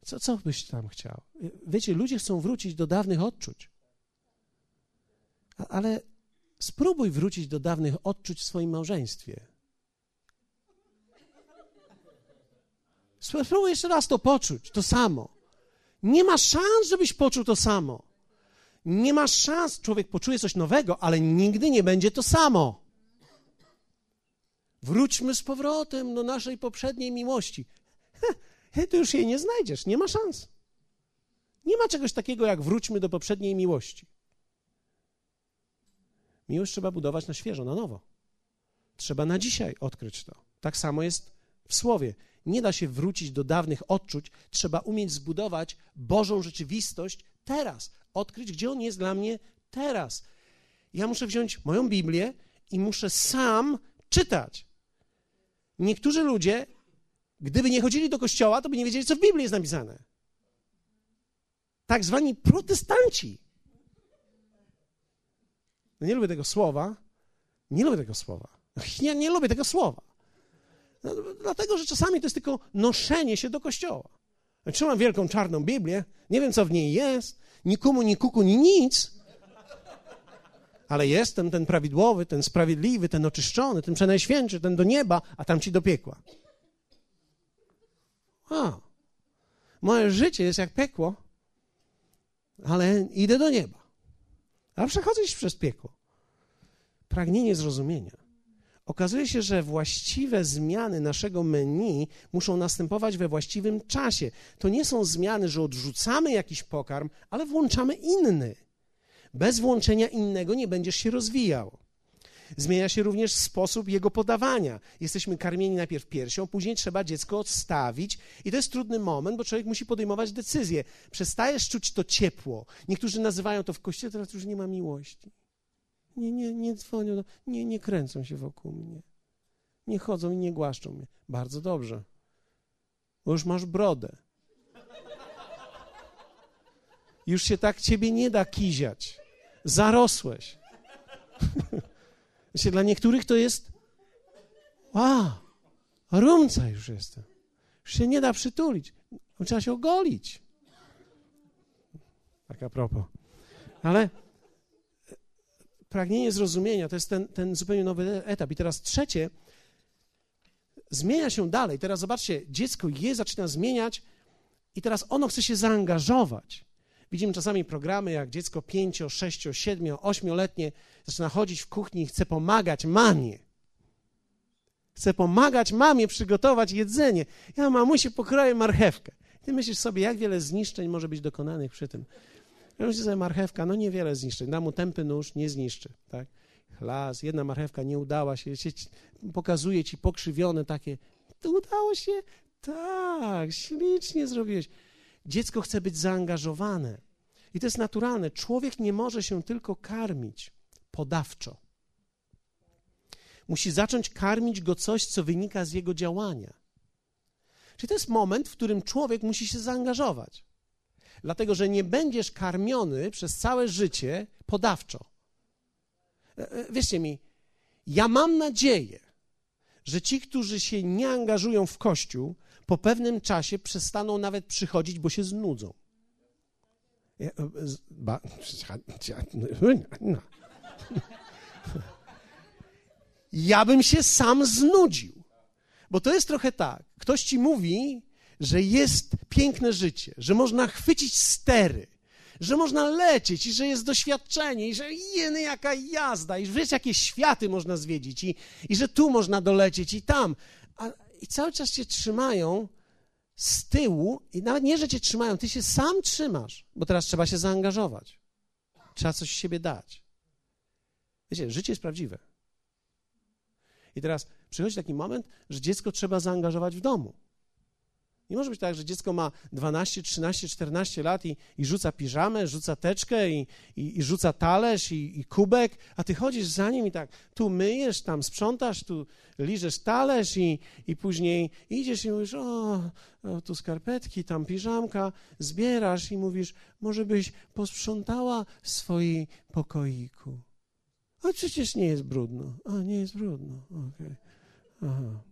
[SPEAKER 1] Co, co byś tam chciał? Wiecie, ludzie chcą wrócić do dawnych odczuć. Ale spróbuj wrócić do dawnych odczuć w swoim małżeństwie. Spróbuj jeszcze raz to poczuć, to samo. Nie ma szans, żebyś poczuł to samo. Nie ma szans, człowiek poczuje coś nowego, ale nigdy nie będzie to samo. Wróćmy z powrotem do naszej poprzedniej miłości. He, to już jej nie znajdziesz, nie ma szans. Nie ma czegoś takiego jak wróćmy do poprzedniej miłości. Miłość trzeba budować na świeżo, na nowo. Trzeba na dzisiaj odkryć to. Tak samo jest w słowie. Nie da się wrócić do dawnych odczuć, trzeba umieć zbudować Bożą rzeczywistość teraz, odkryć, gdzie On jest dla mnie teraz. Ja muszę wziąć moją Biblię i muszę sam czytać. Niektórzy ludzie, gdyby nie chodzili do kościoła, to by nie wiedzieli, co w Biblii jest napisane. Tak zwani protestanci. No nie lubię tego słowa. Nie lubię tego słowa. Nie, nie lubię tego słowa. No, dlatego, że czasami to jest tylko noszenie się do kościoła. Trzymam wielką czarną Biblię, nie wiem, co w niej jest, nikomu, ni kuku, ni nic, ale jest ten, prawidłowy, ten sprawiedliwy, ten oczyszczony, ten przenajświętszy, ten do nieba, a tam ci do piekła. A, moje życie jest jak piekło, ale idę do nieba. A przechodzę przez piekło. Pragnienie zrozumienia. Okazuje się, że właściwe zmiany naszego menu muszą następować we właściwym czasie. To nie są zmiany, że odrzucamy jakiś pokarm, ale włączamy inny. Bez włączenia innego nie będziesz się rozwijał. Zmienia się również sposób jego podawania. Jesteśmy karmieni najpierw piersią, później trzeba dziecko odstawić i to jest trudny moment, bo człowiek musi podejmować decyzję. Przestajesz czuć to ciepło. Niektórzy nazywają to w kościele, teraz już nie ma miłości. Nie, nie, nie dzwonią, nie, nie kręcą się wokół mnie. Nie chodzą i nie głaszczą mnie. Bardzo dobrze, bo już masz brodę. Już się tak ciebie nie da kiziać. Zarosłeś. Dla niektórych to jest wow, rumca już jestem. Już się nie da przytulić. Trzeba się ogolić. Tak a propos. Ale pragnienie zrozumienia to jest ten, ten zupełnie nowy etap. I teraz trzecie, zmienia się dalej. Teraz zobaczcie, dziecko je zaczyna zmieniać i teraz ono chce się zaangażować. Widzimy czasami programy, jak dziecko pięcio, sześcio, siedmiu, ośmioletnie zaczyna chodzić w kuchni i chce pomagać mamie. Chce pomagać mamie przygotować jedzenie. Ja mamusi pokroję marchewkę. Ty myślisz sobie, jak wiele zniszczeń może być dokonanych przy tym. Myślę sobie, marchewka, no niewiele zniszczy. Da mu tępy nóż, nie zniszczy. Tak? Jedna marchewka nie udała się pokazuje ci pokrzywione takie. To udało się? Tak, ślicznie zrobiłeś. Dziecko chce być zaangażowane. I to jest naturalne. Człowiek nie może się tylko karmić podawczo. Musi zacząć karmić go coś, co wynika z jego działania. Czyli to jest moment, w którym człowiek musi się zaangażować. Dlatego, że nie będziesz karmiony przez całe życie podawczo. E, e, wierzcie mi, ja mam nadzieję, że ci, którzy się nie angażują w kościół, po pewnym czasie przestaną nawet przychodzić, bo się znudzą. Ja bym się sam znudził. Bo to jest trochę tak. Ktoś ci mówi, że jest piękne życie, że można chwycić stery, że można lecieć i że jest doświadczenie i że jeny jaka jazda i wiesz, jakie światy można zwiedzić i, i że tu można dolecieć i tam. A, I cały czas cię trzymają z tyłu i nawet nie, że cię trzymają, ty się sam trzymasz, bo teraz trzeba się zaangażować. Trzeba coś z siebie dać. Wiecie, życie jest prawdziwe. I teraz przychodzi taki moment, że dziecko trzeba zaangażować w domu. Nie może być tak, że dziecko ma 12, 13, 14 lat i, i rzuca piżamę, rzuca teczkę i, i, i rzuca talerz i, i, kubek, a ty chodzisz za nim i tak tu myjesz, tam sprzątasz, tu liżesz talerz i, i później idziesz i mówisz, o, o, tu skarpetki, tam piżamka, zbierasz i mówisz, może byś posprzątała swój pokoiku. A przecież nie jest brudno. A, nie jest brudno, okej. Okay. Aha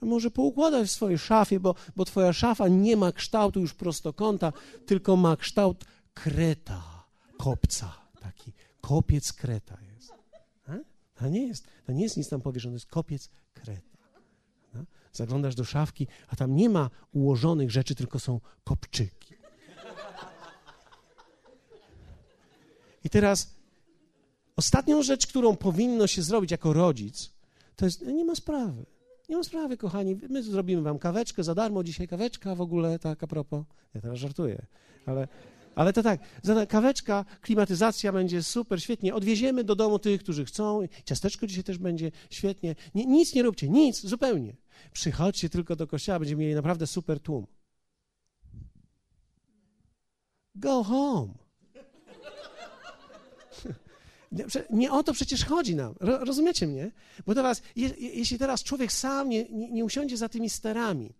[SPEAKER 1] może poukładać w swojej szafie, bo, bo twoja szafa nie ma kształtu już prostokąta, tylko ma kształt kreta, kopca, taki kopiec kreta jest. To nie jest, to nie jest nic tam powiesz, to jest kopiec kreta. Zaglądasz do szafki, a tam nie ma ułożonych rzeczy, tylko są kopczyki. I teraz ostatnią rzecz, którą powinno się zrobić jako rodzic, to jest, nie ma sprawy. Nie ma sprawy, kochani, my zrobimy wam kaweczkę za darmo, dzisiaj kaweczka w ogóle, tak a propos. Ja teraz żartuję, ale, ale to tak, kaweczka, klimatyzacja będzie super, świetnie. Odwieziemy do domu tych, którzy chcą. Ciasteczko dzisiaj też będzie świetnie. Nie, nic nie róbcie, nic, zupełnie. Przychodźcie tylko do kościoła, będziemy mieli naprawdę super tłum. Go home. Nie o to przecież chodzi nam. Rozumiecie mnie? Bo teraz, jeśli teraz człowiek sam nie, nie, nie usiądzie za tymi sterami,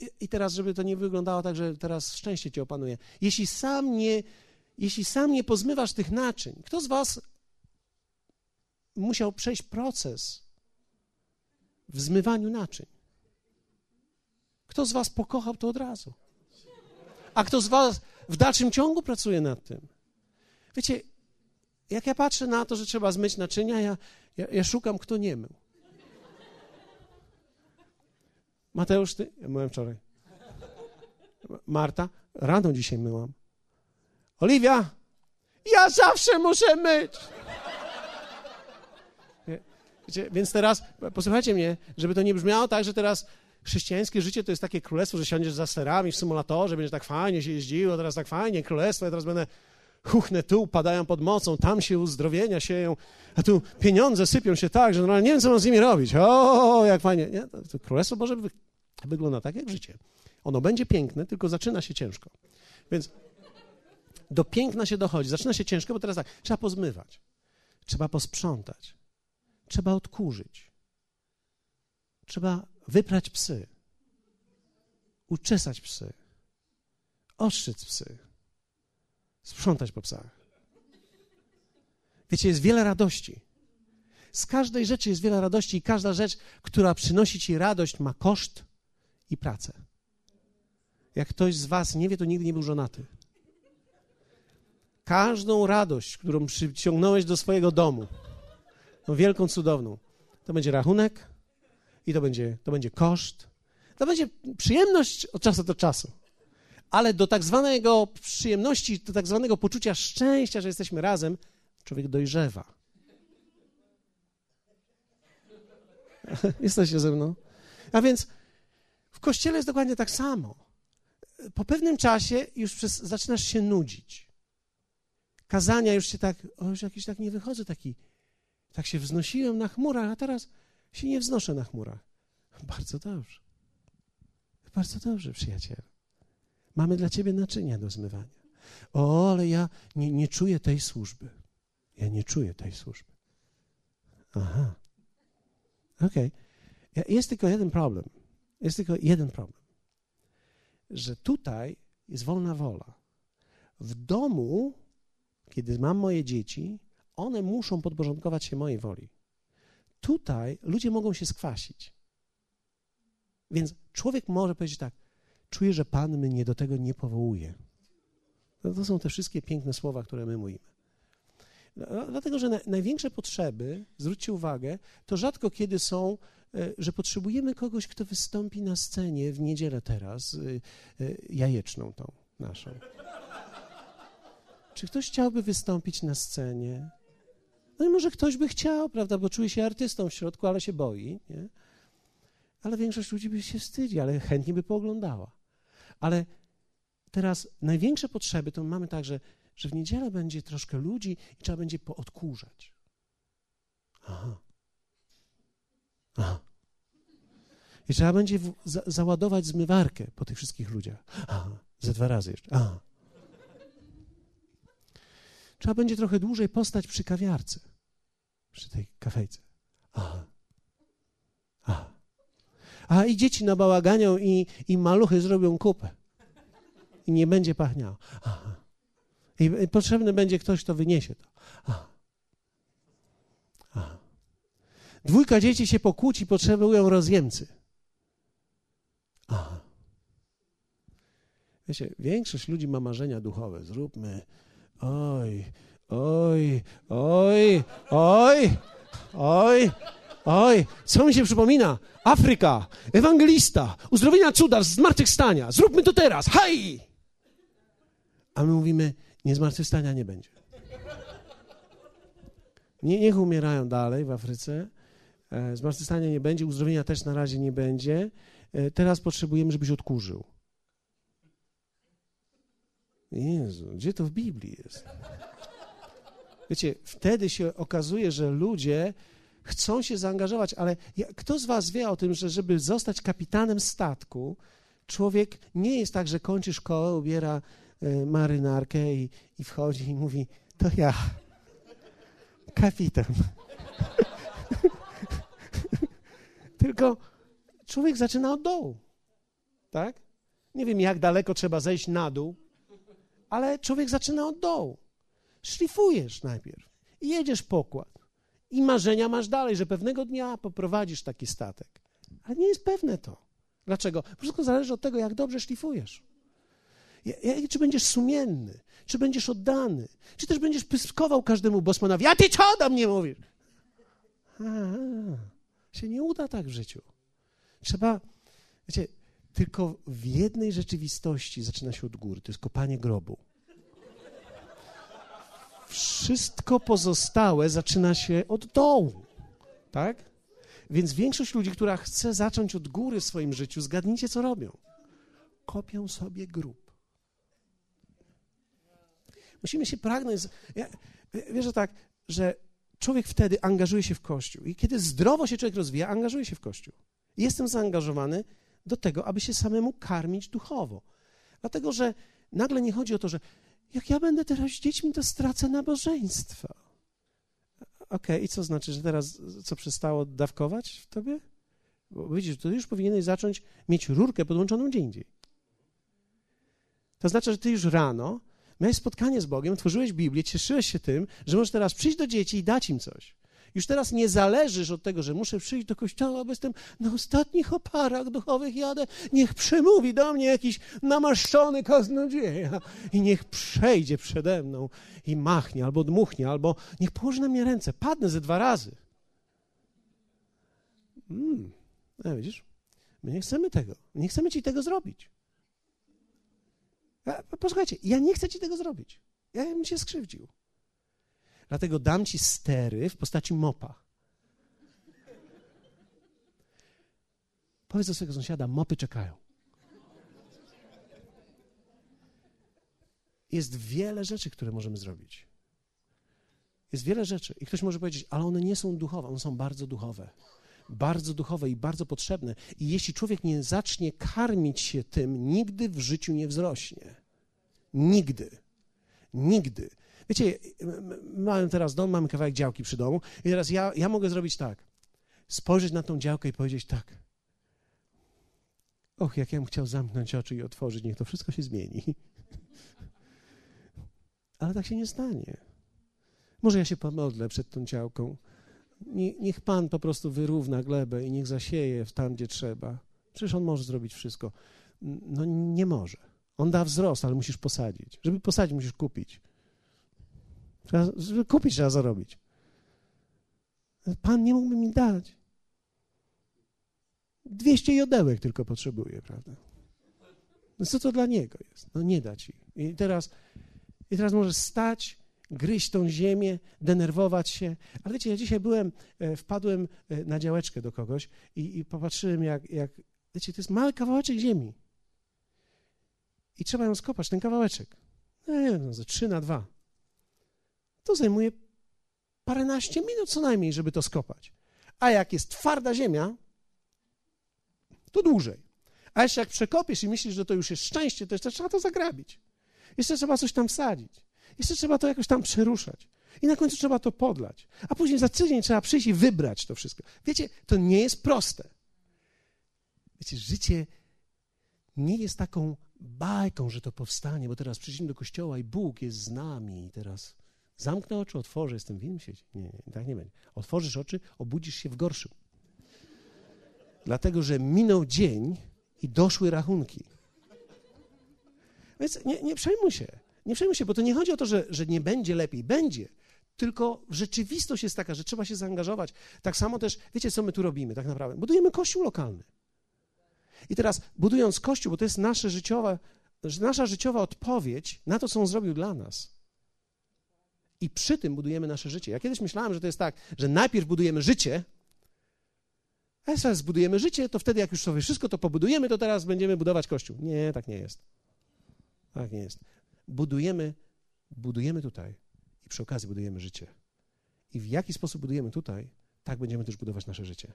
[SPEAKER 1] i, i teraz, żeby to nie wyglądało tak, że teraz szczęście cię opanuje, jeśli sam nie, jeśli sam nie pozmywasz tych naczyń, kto z was musiał przejść proces w zmywaniu naczyń? Kto z was pokochał to od razu? A kto z was w dalszym ciągu pracuje nad tym? Wiecie, jak ja patrzę na to, że trzeba zmyć naczynia, ja, ja, ja szukam, kto nie mył. Mateusz, ty? Ja myłem wczoraj. Marta? Rano dzisiaj myłam. Oliwia? Ja zawsze muszę myć. Wiecie, więc teraz, posłuchajcie mnie, żeby to nie brzmiało tak, że teraz chrześcijańskie życie to jest takie królestwo, że siądziesz za sterami w symulatorze, będzie tak fajnie się jeździło, teraz tak fajnie, królestwo, ja teraz będę chuchnę tu, padają pod mocą, tam się uzdrowienia sieją, a tu pieniądze sypią się tak, że normalnie nie wiem, co mam z nimi robić. O, jak fajnie. Nie? To Królestwo Boże wy, wygląda tak jak życie. Ono będzie piękne, tylko zaczyna się ciężko. Więc do piękna się dochodzi. Zaczyna się ciężko, bo teraz tak, trzeba pozmywać, trzeba posprzątać, trzeba odkurzyć, trzeba wyprać psy, uczesać psy, ostrzyc psy, sprzątać po psach. Wiecie, jest wiele radości. Z każdej rzeczy jest wiele radości i każda rzecz, która przynosi ci radość, ma koszt i pracę. Jak ktoś z was nie wie, to nigdy nie był żonaty. Każdą radość, którą przyciągnąłeś do swojego domu, no wielką, cudowną, to będzie rachunek i to będzie, to będzie koszt. To będzie przyjemność od czasu do czasu ale do tak zwanego przyjemności, do tak zwanego poczucia szczęścia, że jesteśmy razem, człowiek dojrzewa. Jesteście ze mną? A więc w kościele jest dokładnie tak samo. Po pewnym czasie już przez, zaczynasz się nudzić. Kazania już się tak, o już jakiś tak nie wychodzę, taki, tak się wznosiłem na chmurach, a teraz się nie wznoszę na chmurach. Bardzo dobrze. Bardzo dobrze, przyjaciel. Mamy dla ciebie naczynia do zmywania. O, ale ja nie, nie czuję tej służby. Ja nie czuję tej służby. Aha. Okej. Okay. Jest tylko jeden problem. Jest tylko jeden problem. Że tutaj jest wolna wola. W domu, kiedy mam moje dzieci, one muszą podporządkować się mojej woli. Tutaj ludzie mogą się skwasić. Więc człowiek może powiedzieć tak: Czuję, że Pan mnie do tego nie powołuje. No to są te wszystkie piękne słowa, które my mówimy. No, no, dlatego, że na, największe potrzeby, zwróćcie uwagę, to rzadko kiedy są, e, że potrzebujemy kogoś, kto wystąpi na scenie w niedzielę teraz, e, e, jajeczną tą naszą. Czy ktoś chciałby wystąpić na scenie? No i może ktoś by chciał, prawda, bo czuje się artystą w środku, ale się boi, nie? Ale większość ludzi by się wstydzi, ale chętnie by pooglądała. Ale teraz największe potrzeby to mamy tak, że, że w niedzielę będzie troszkę ludzi i trzeba będzie poodkurzać. Aha. Aha. I trzeba będzie w, za, załadować zmywarkę po tych wszystkich ludziach. Aha. Ze dwa razy jeszcze. Aha. Trzeba będzie trochę dłużej postać przy kawiarce, przy tej kafejce. Aha. Aha. A i dzieci nabałaganią i, i maluchy zrobią kupę. I nie będzie pachniało. Aha. I, I potrzebny będzie ktoś, kto wyniesie to. Aha. Aha. Dwójka dzieci się pokłóci, potrzebują rozjemcy. Aha. Wiecie, większość ludzi ma marzenia duchowe. Zróbmy, oj, oj, oj, oj, oj, oj. Co mi się przypomina? Afryka, ewangelista, uzdrowienia cuda, zmartwychwstania. Zróbmy to teraz, hej! A my mówimy, nie zmartwychwstania nie będzie. Nie, niech umierają dalej w Afryce. E, zmartwychwstania nie będzie, uzdrowienia też na razie nie będzie. E, teraz potrzebujemy, żebyś odkurzył. Jezu, gdzie to w Biblii jest? Wiecie, wtedy się okazuje, że ludzie chcą się zaangażować, ale kto z was wie o tym, że żeby zostać kapitanem statku, człowiek nie jest tak, że kończy szkołę, ubiera y, marynarkę i, i wchodzi i mówi, to ja, kapitan. Tylko człowiek zaczyna od dołu, tak? Nie wiem, jak daleko trzeba zejść na dół, ale człowiek zaczyna od dołu. Szlifujesz najpierw i jedziesz pokład. I marzenia masz dalej, że pewnego dnia poprowadzisz taki statek. Ale nie jest pewne to. Dlaczego? Wszystko zależy od tego, jak dobrze szlifujesz. Czy będziesz sumienny, czy będziesz oddany, czy też będziesz pyskował każdemu bosmanowi, a ty co do mnie mówisz? A, się nie uda tak w życiu. Trzeba, wiecie, tylko w jednej rzeczywistości zaczyna się od góry, to jest kopanie grobu. Wszystko pozostałe zaczyna się od dołu, tak? Więc większość ludzi, która chce zacząć od góry w swoim życiu, zgadnijcie, co robią. Kopią sobie grób. Musimy się pragnąć. Ja, wierzę tak, że człowiek wtedy angażuje się w Kościół. I kiedy zdrowo się człowiek rozwija, angażuje się w Kościół. Jestem zaangażowany do tego, aby się samemu karmić duchowo. Dlatego, że nagle nie chodzi o to, że jak ja będę teraz z dziećmi, to stracę nabożeństwa. Okej, okay, i co znaczy, że teraz co przestało dawkować w tobie? Bo widzisz, to już powinieneś zacząć mieć rurkę podłączoną gdzie indziej. To znaczy, że ty już rano miałeś spotkanie z Bogiem, tworzyłeś Biblię, cieszyłeś się tym, że możesz teraz przyjść do dzieci i dać im coś. Już teraz nie zależysz od tego, że muszę przyjść do kościoła, bo jestem na ostatnich oparach duchowych jadę. Niech przemówi do mnie jakiś namaszczony kaznodzieja i niech przejdzie przede mną i machnie, albo dmuchnie, albo niech położy na mnie ręce. Padnę ze dwa razy. Mm. No, widzisz? My nie chcemy tego. Nie chcemy ci tego zrobić. Posłuchajcie, ja nie chcę ci tego zrobić. Ja bym się skrzywdził. Dlatego dam ci stery w postaci mopa. Powiedz do swojego sąsiada, mopy czekają. Jest wiele rzeczy, które możemy zrobić. Jest wiele rzeczy. I ktoś może powiedzieć, ale one nie są duchowe, one są bardzo duchowe. Bardzo duchowe i bardzo potrzebne. I jeśli człowiek nie zacznie karmić się tym, nigdy w życiu nie wzrośnie. Nigdy. Nigdy. Wiecie, mamy teraz dom, mamy kawałek działki przy domu i teraz ja, ja mogę zrobić tak. Spojrzeć na tą działkę i powiedzieć tak. Och, jak ja bym chciał zamknąć oczy i otworzyć, niech to wszystko się zmieni. Ale tak się nie stanie. Może ja się pomodlę przed tą działką. Niech Pan po prostu wyrówna glebę i niech zasieje tam, gdzie trzeba. Przecież On może zrobić wszystko. No nie może. On da wzrost, ale musisz posadzić. Żeby posadzić, musisz kupić. Trzeba, żeby kupić, trzeba zarobić. Pan nie mógłby mi dać. 200 jodełek tylko potrzebuje, prawda? No co to dla niego jest? No nie da ci. I teraz, i teraz możesz stać, gryźć tą ziemię, denerwować się. Ale wiecie, ja dzisiaj byłem, e, wpadłem e, na działeczkę do kogoś i, i popatrzyłem, jak, jak, wiecie, to jest mały kawałeczek ziemi. I trzeba ją skopać, ten kawałeczek. No nie wiem, no, ze 3 na 2 to zajmuje paręnaście minut co najmniej, żeby to skopać. A jak jest twarda ziemia, to dłużej. A jeszcze jak przekopiesz i myślisz, że to już jest szczęście, to jeszcze trzeba to zagrabić. Jeszcze trzeba coś tam wsadzić. Jeszcze trzeba to jakoś tam przeruszać. I na końcu trzeba to podlać. A później za tydzień trzeba przyjść i wybrać to wszystko. Wiecie, to nie jest proste. Wiecie, życie nie jest taką bajką, że to powstanie, bo teraz przyjdziemy do kościoła i Bóg jest z nami i teraz zamknę oczy, otworzę, jestem w innym świecie. Nie, nie, tak nie będzie. Otworzysz oczy, obudzisz się w gorszym. Dlatego, że minął dzień i doszły rachunki. Więc nie, nie przejmuj się. Nie przejmuj się, bo to nie chodzi o to, że, że nie będzie lepiej. Będzie. Tylko rzeczywistość jest taka, że trzeba się zaangażować. Tak samo też, wiecie, co my tu robimy tak naprawdę? Budujemy kościół lokalny. I teraz, budując kościół, bo to jest nasze życiowa, nasza życiowa odpowiedź na to, co on zrobił dla nas. I przy tym budujemy nasze życie. Ja kiedyś myślałem, że to jest tak, że najpierw budujemy życie, a jak zbudujemy życie, to wtedy, jak już sobie wszystko to pobudujemy, to teraz będziemy budować kościół. Nie, tak nie jest. Tak nie jest. Budujemy, budujemy tutaj i przy okazji budujemy życie. I w jaki sposób budujemy tutaj, tak będziemy też budować nasze życie.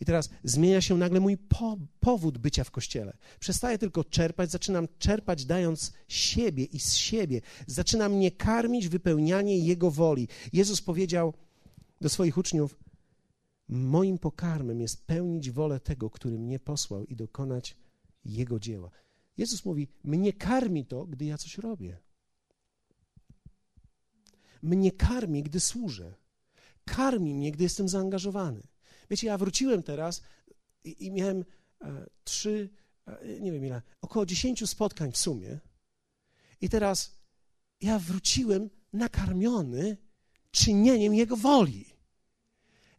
[SPEAKER 1] I teraz zmienia się nagle mój po, powód bycia w kościele. Przestaję tylko czerpać, zaczynam czerpać dając siebie i z siebie. Zaczynam mnie karmić wypełnianie Jego woli. Jezus powiedział do swoich uczniów: Moim pokarmem jest pełnić wolę tego, który mnie posłał i dokonać Jego dzieła. Jezus mówi: Mnie karmi to, gdy ja coś robię. Mnie karmi, gdy służę. Karmi mnie, gdy jestem zaangażowany. Wiecie, ja wróciłem teraz i, i miałem e, trzy, e, nie wiem ile, około dziesięciu spotkań w sumie. I teraz ja wróciłem nakarmiony czynieniem Jego woli.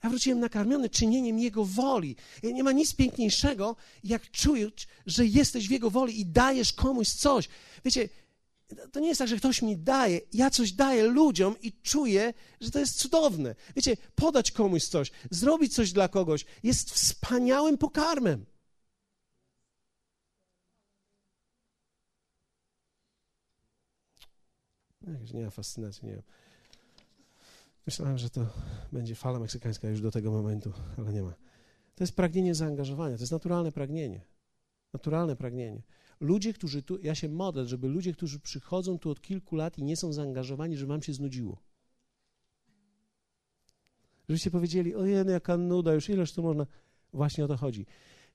[SPEAKER 1] Ja wróciłem nakarmiony czynieniem Jego woli. Nie ma nic piękniejszego, jak czujesz, że jesteś w Jego woli i dajesz komuś coś. Wiecie, to nie jest tak, że ktoś mi daje, ja coś daję ludziom i czuję, że to jest cudowne. Wiecie, podać komuś coś, zrobić coś dla kogoś jest wspaniałym pokarmem. Nie ma fascynacji, nie wiem. Myślałem, że to będzie fala meksykańska już do tego momentu, ale nie ma. To jest pragnienie zaangażowania, to jest naturalne pragnienie. Naturalne pragnienie. Ludzie, którzy tu, ja się modlę, żeby ludzie, którzy przychodzą tu od kilku lat i nie są zaangażowani, żeby wam się znudziło. Żebyście powiedzieli, ojej, jaka nuda, już ileż tu można. Właśnie o to chodzi.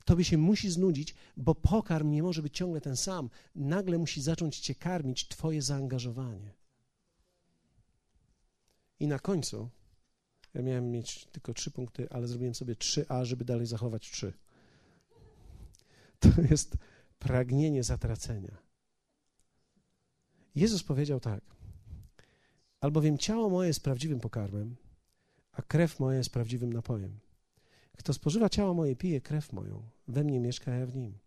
[SPEAKER 1] Tobie się musi znudzić, bo pokarm nie może być ciągle ten sam. Nagle musi zacząć cię karmić twoje zaangażowanie. I na końcu, ja miałem mieć tylko trzy punkty, ale zrobiłem sobie trzy A, żeby dalej zachować trzy. To jest pragnienie zatracenia. Jezus powiedział tak: Albowiem ciało moje jest prawdziwym pokarmem, a krew moja jest prawdziwym napojem. Kto spożywa ciało moje, pije krew moją, we mnie mieszka, a ja w nim.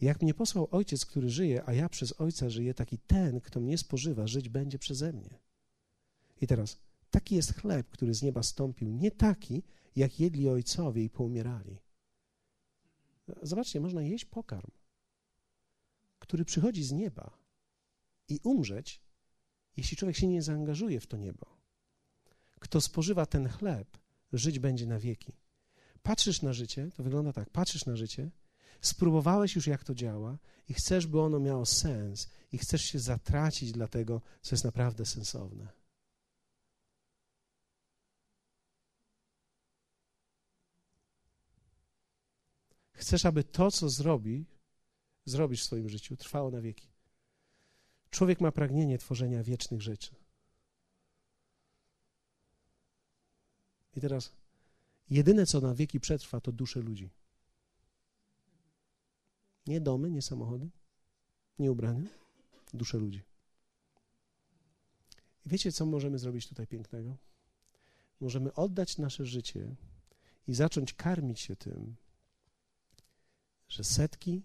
[SPEAKER 1] Jak mnie posłał Ojciec, który żyje, a ja przez Ojca żyję, taki ten, kto mnie spożywa, żyć będzie przeze mnie. I teraz, taki jest chleb, który z nieba stąpił, nie taki, jak jedli ojcowie i poumierali. Zobaczcie, można jeść pokarm, który przychodzi z nieba i umrzeć, jeśli człowiek się nie zaangażuje w to niebo. Kto spożywa ten chleb, żyć będzie na wieki. Patrzysz na życie, to wygląda tak, patrzysz na życie, spróbowałeś już, jak to działa i chcesz, by ono miało sens i chcesz się zatracić dla tego, co jest naprawdę sensowne. Chcesz, aby to, co zrobi, zrobisz w swoim życiu, trwało na wieki. Człowiek ma pragnienie tworzenia wiecznych rzeczy. I teraz jedyne, co na wieki przetrwa, to dusze ludzi. Nie domy, nie samochody, nie ubrania, dusze ludzi. I wiecie, co możemy zrobić tutaj pięknego? Możemy oddać nasze życie i zacząć karmić się tym, że setki,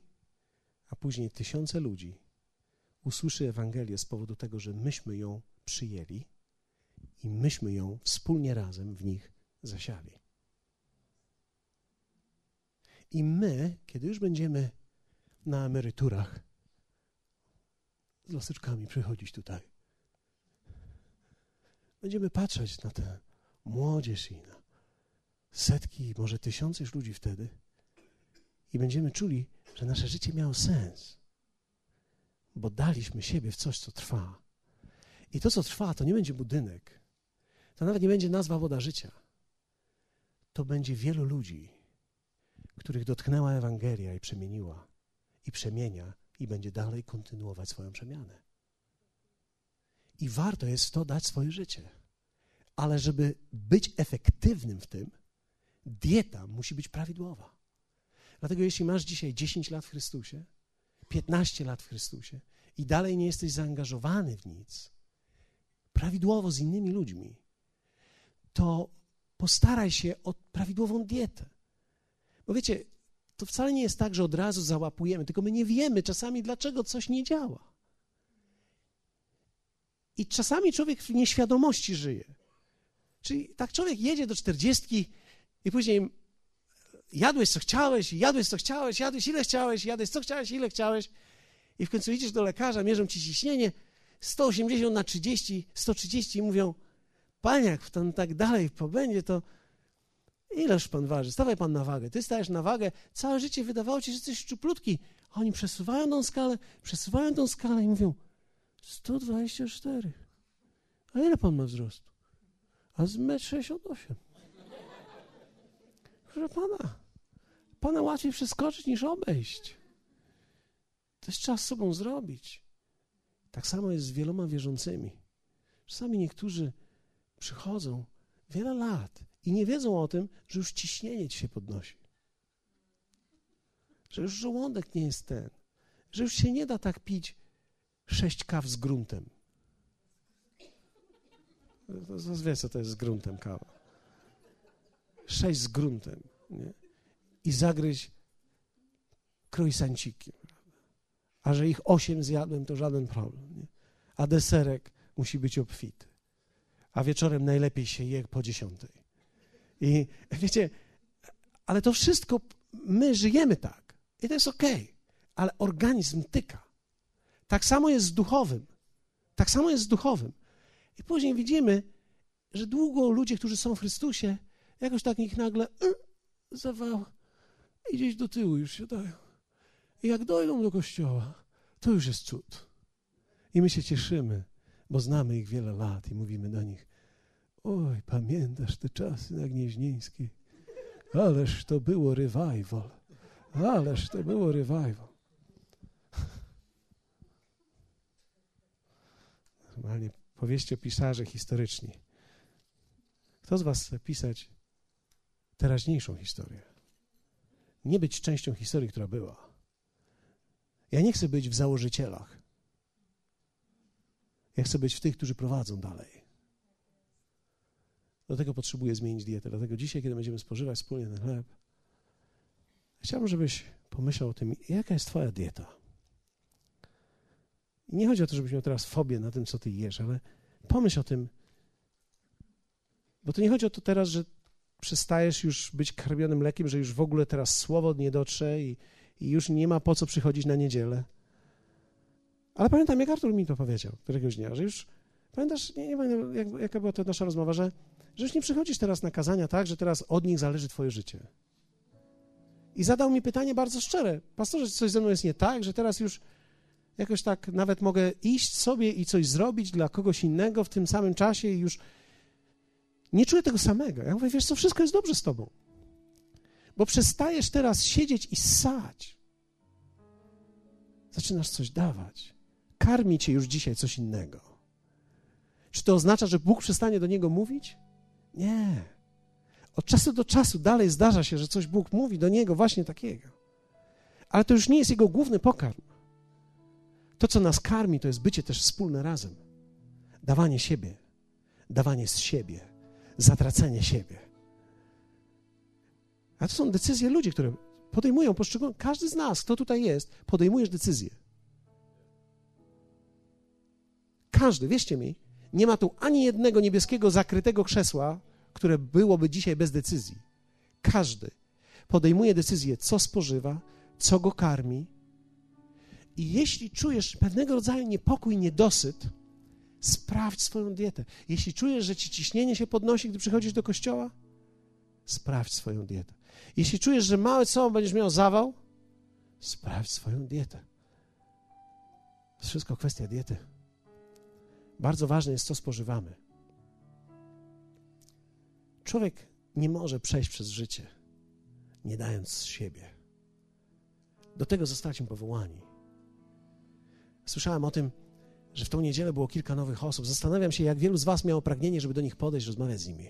[SPEAKER 1] a później tysiące ludzi usłyszy Ewangelię z powodu tego, że myśmy ją przyjęli i myśmy ją wspólnie razem w nich zasiali. I my, kiedy już będziemy na emeryturach, z laseczkami przychodzić tutaj, będziemy patrzeć na tę młodzież i na setki, może tysiące już ludzi wtedy i będziemy czuli, że nasze życie miało sens, bo daliśmy siebie w coś, co trwa. I to, co trwa, to nie będzie budynek, to nawet nie będzie nazwa woda życia. To będzie wielu ludzi, których dotknęła Ewangelia i przemieniła, i przemienia, i będzie dalej kontynuować swoją przemianę. I warto jest w to dać swoje życie. Ale żeby być efektywnym w tym, dieta musi być prawidłowa. Dlatego jeśli masz dzisiaj 10 lat w Chrystusie, 15 lat w Chrystusie i dalej nie jesteś zaangażowany w nic, prawidłowo z innymi ludźmi, to postaraj się o prawidłową dietę. Bo wiecie, to wcale nie jest tak, że od razu załapujemy, tylko my nie wiemy czasami, dlaczego coś nie działa. I czasami człowiek w nieświadomości żyje. Czyli tak człowiek jedzie do czterdziestki i później jadłeś co chciałeś, jadłeś co chciałeś, jadłeś ile chciałeś, jadłeś co chciałeś, ile chciałeś i w końcu idziesz do lekarza, mierzą ci ciśnienie 180 na 30, 130 i mówią, panie, jak tam tak dalej pobędzie, to ileż pan waży? Stawaj pan na wagę. Ty stajesz na wagę, całe życie wydawało ci, że jesteś szczuplutki. A oni przesuwają tą skalę, przesuwają tą skalę i mówią, 124. A ile pan ma wzrostu? A z 1,68 m. Proszę pana, pana łatwiej przeskoczyć niż obejść. To jest czas sobą zrobić. Tak samo jest z wieloma wierzącymi. Czasami niektórzy przychodzą wiele lat i nie wiedzą o tym, że już ciśnienie ci się podnosi. Że już żołądek nie jest ten. Że już się nie da tak pić sześć kaw z gruntem. Wiesz, co to jest z gruntem kawa. Sześć z gruntem. Nie? I zagryźć krojsanciki. A że ich osiem zjadłem, to żaden problem. Nie? A deserek musi być obfity. A wieczorem najlepiej się je po dziesiątej. I wiecie, ale to wszystko, my żyjemy tak. I to jest okej. Okay. Ale organizm tyka. Tak samo jest z duchowym. Tak samo jest z duchowym. I później widzimy, że długo ludzie, którzy są w Chrystusie, jakoś tak ich nagle y, zawał i gdzieś do tyłu już się dają. I jak dojdą do kościoła, to już jest cud. I my się cieszymy, bo znamy ich wiele lat i mówimy do nich: Oj, pamiętasz te czasy na Gnieźnieńskiej? Ależ to było revival. Ależ to było revival. Normalnie powieści o pisarze historyczni. Kto z Was chce pisać teraźniejszą historię? Nie być częścią historii, która była. Ja nie chcę być w założycielach. Ja chcę być w tych, którzy prowadzą dalej. Dlatego potrzebuję zmienić dietę. Dlatego dzisiaj, kiedy będziemy spożywać wspólnie ten chleb, chciałbym, żebyś pomyślał o tym, jaka jest Twoja dieta. I nie chodzi o to, żebyś miał teraz fobię na tym, co Ty jesz, ale pomyśl o tym, bo to nie chodzi o to teraz, że przestajesz już być karmionym mlekiem, że już w ogóle teraz słowo nie dotrze i, i już nie ma po co przychodzić na niedzielę. Ale pamiętam, jak Artur mi to powiedział któregoś dnia, że już, pamiętasz, nie, nie pamiętam, jak, jaka była to nasza rozmowa, że, że już nie przychodzisz teraz na kazania tak, że teraz od nich zależy twoje życie. I zadał mi pytanie bardzo szczere. Pastorze, coś ze mną jest nie tak, że teraz już jakoś tak nawet mogę iść sobie i coś zrobić dla kogoś innego w tym samym czasie i już nie czuję tego samego. Ja mówię, wiesz co, wszystko jest dobrze z tobą. Bo przestajesz teraz siedzieć i ssać. Zaczynasz coś dawać. Karmi cię już dzisiaj coś innego. Czy to oznacza, że Bóg przestanie do niego mówić? Nie. Od czasu do czasu dalej zdarza się, że coś Bóg mówi do niego właśnie takiego. Ale to już nie jest jego główny pokarm. To, co nas karmi, to jest bycie też wspólne razem. Dawanie siebie, dawanie z siebie, zatracenie siebie. A to są decyzje ludzi, które podejmują poszczególne. Każdy z nas, kto tutaj jest, podejmujesz decyzję. Każdy, wierzcie mi, nie ma tu ani jednego niebieskiego zakrytego krzesła, które byłoby dzisiaj bez decyzji. Każdy podejmuje decyzję, co spożywa, co go karmi. I jeśli czujesz pewnego rodzaju niepokój, niedosyt, sprawdź swoją dietę. Jeśli czujesz, że ci ciśnienie się podnosi, gdy przychodzisz do kościoła, sprawdź swoją dietę. Jeśli czujesz, że małe co będziesz miał zawał, sprawdź swoją dietę. To wszystko kwestia diety. Bardzo ważne jest, co spożywamy. Człowiek nie może przejść przez życie, nie dając z siebie. Do tego zostaliśmy powołani. Słyszałem o tym, że w tą niedzielę było kilka nowych osób. Zastanawiam się, jak wielu z Was miało pragnienie, żeby do nich podejść, rozmawiać z nimi.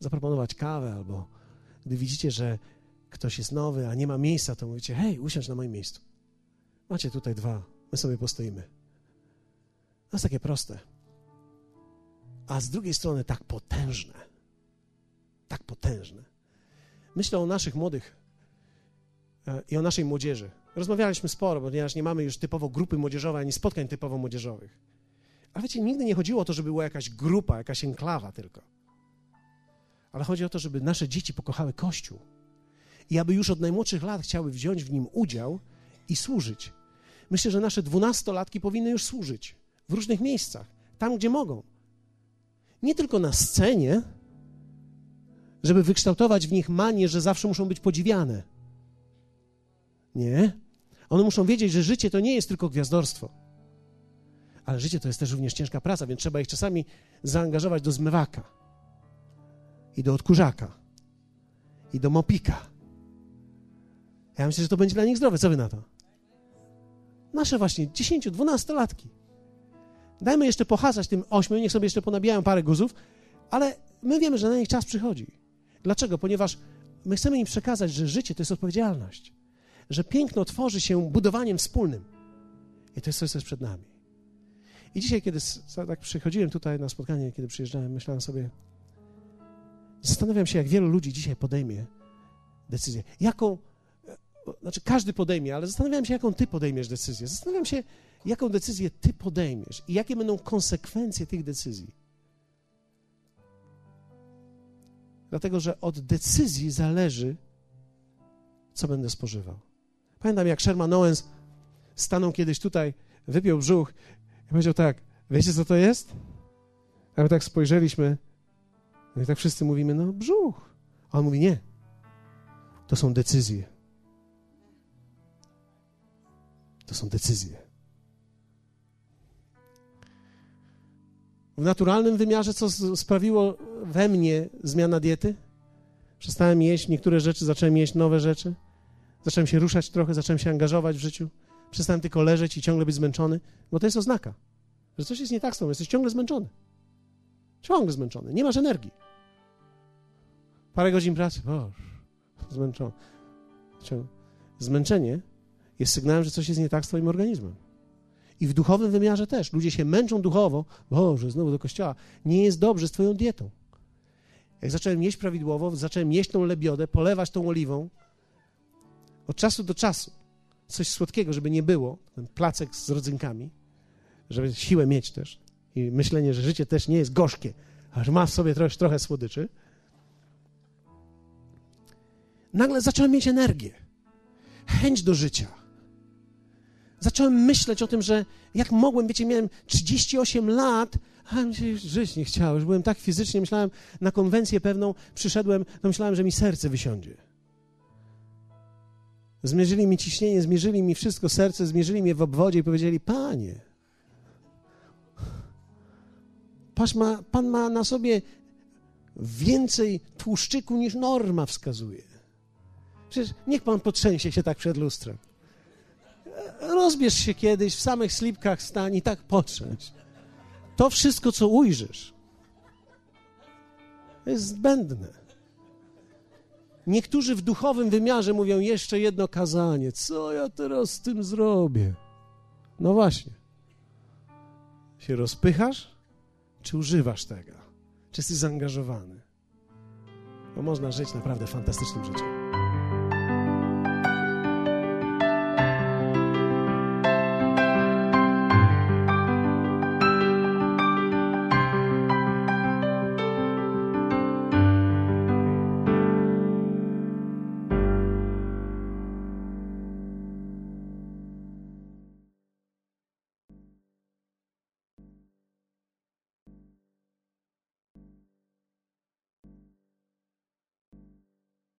[SPEAKER 1] Zaproponować kawę, albo gdy widzicie, że ktoś jest nowy, a nie ma miejsca, to mówicie: hej, usiądź na moim miejscu. Macie tutaj dwa, my sobie postoimy. To jest takie proste. A z drugiej strony tak potężne. Tak potężne. Myślę o naszych młodych e, i o naszej młodzieży. Rozmawialiśmy sporo, ponieważ nie mamy już typowo grupy młodzieżowej, ani spotkań typowo młodzieżowych. Ale wiecie, nigdy nie chodziło o to, żeby była jakaś grupa, jakaś enklawa tylko. Ale chodzi o to, żeby nasze dzieci pokochały Kościół. I aby już od najmłodszych lat chciały wziąć w nim udział i służyć. Myślę, że nasze dwunastolatki powinny już służyć w różnych miejscach, tam gdzie mogą. Nie tylko na scenie, żeby wykształtować w nich manię, że zawsze muszą być podziwiane. Nie. One muszą wiedzieć, że życie to nie jest tylko gwiazdorstwo. Ale życie to jest też również ciężka praca, więc trzeba ich czasami zaangażować do zmywaka i do odkurzaka i do mopika. Ja myślę, że to będzie dla nich zdrowe. Co wy na to? Nasze właśnie 10-12 latki. Dajmy jeszcze pohasać tym ośmiu, niech sobie jeszcze ponabijają parę guzów, ale my wiemy, że na nich czas przychodzi. Dlaczego? Ponieważ my chcemy im przekazać, że życie to jest odpowiedzialność, że piękno tworzy się budowaniem wspólnym. I to jest coś, co jest przed nami. I dzisiaj, kiedy tak przychodziłem tutaj na spotkanie, kiedy przyjeżdżałem, myślałem sobie, zastanawiam się, jak wielu ludzi dzisiaj podejmie decyzję. Jaką, e, znaczy każdy podejmie, ale zastanawiam się, jaką ty podejmiesz decyzję. Zastanawiam się, jaką decyzję ty podejmiesz i jakie będą konsekwencje tych decyzji. Dlatego, że od decyzji zależy, co będę spożywał. Pamiętam, jak Sherman Owens stanął kiedyś tutaj, wypiął brzuch i powiedział tak, wiecie, co to jest? A my tak spojrzeliśmy no i tak wszyscy mówimy, no brzuch. A on mówi, nie. To są decyzje. To są decyzje. W naturalnym wymiarze, co sprawiło we mnie zmiana diety? Przestałem jeść niektóre rzeczy, zacząłem jeść nowe rzeczy. Zacząłem się ruszać trochę, zacząłem się angażować w życiu. Przestałem tylko leżeć i ciągle być zmęczony, bo to jest oznaka, że coś jest nie tak z tobą, jesteś ciągle zmęczony. Ciągle zmęczony, nie masz energii. Parę godzin pracy, boż, zmęczony. Zmęczenie jest sygnałem, że coś jest nie tak z twoim organizmem. I w duchowym wymiarze też. Ludzie się męczą duchowo. Boże, znowu do kościoła. Nie jest dobrze z twoją dietą. Jak zacząłem jeść prawidłowo, zacząłem jeść tą lebiodę, polewać tą oliwą, od czasu do czasu coś słodkiego, żeby nie było, ten placek z rodzynkami, żeby siłę mieć też i myślenie, że życie też nie jest gorzkie, a że ma w sobie trochę, trochę słodyczy, nagle zacząłem mieć energię, chęć do życia zacząłem myśleć o tym, że jak mogłem, wiecie, miałem 38 lat, a mi się żyć nie chciało. Już byłem tak fizycznie, myślałem, na konwencję pewną przyszedłem, to myślałem, że mi serce wysiądzie. Zmierzyli mi ciśnienie, zmierzyli mi wszystko, serce, zmierzyli mnie w obwodzie i powiedzieli, panie, ma, pan ma na sobie więcej tłuszczyku niż norma wskazuje. Przecież niech pan potrzęsie się tak przed lustrem rozbierz się kiedyś, w samych slipkach stań i tak potrzeć. To wszystko, co ujrzysz, jest zbędne. Niektórzy w duchowym wymiarze mówią jeszcze jedno kazanie. Co ja teraz z tym zrobię? No właśnie. Się rozpychasz, czy używasz tego? Czy jesteś zaangażowany? Bo można żyć naprawdę fantastycznym życiem.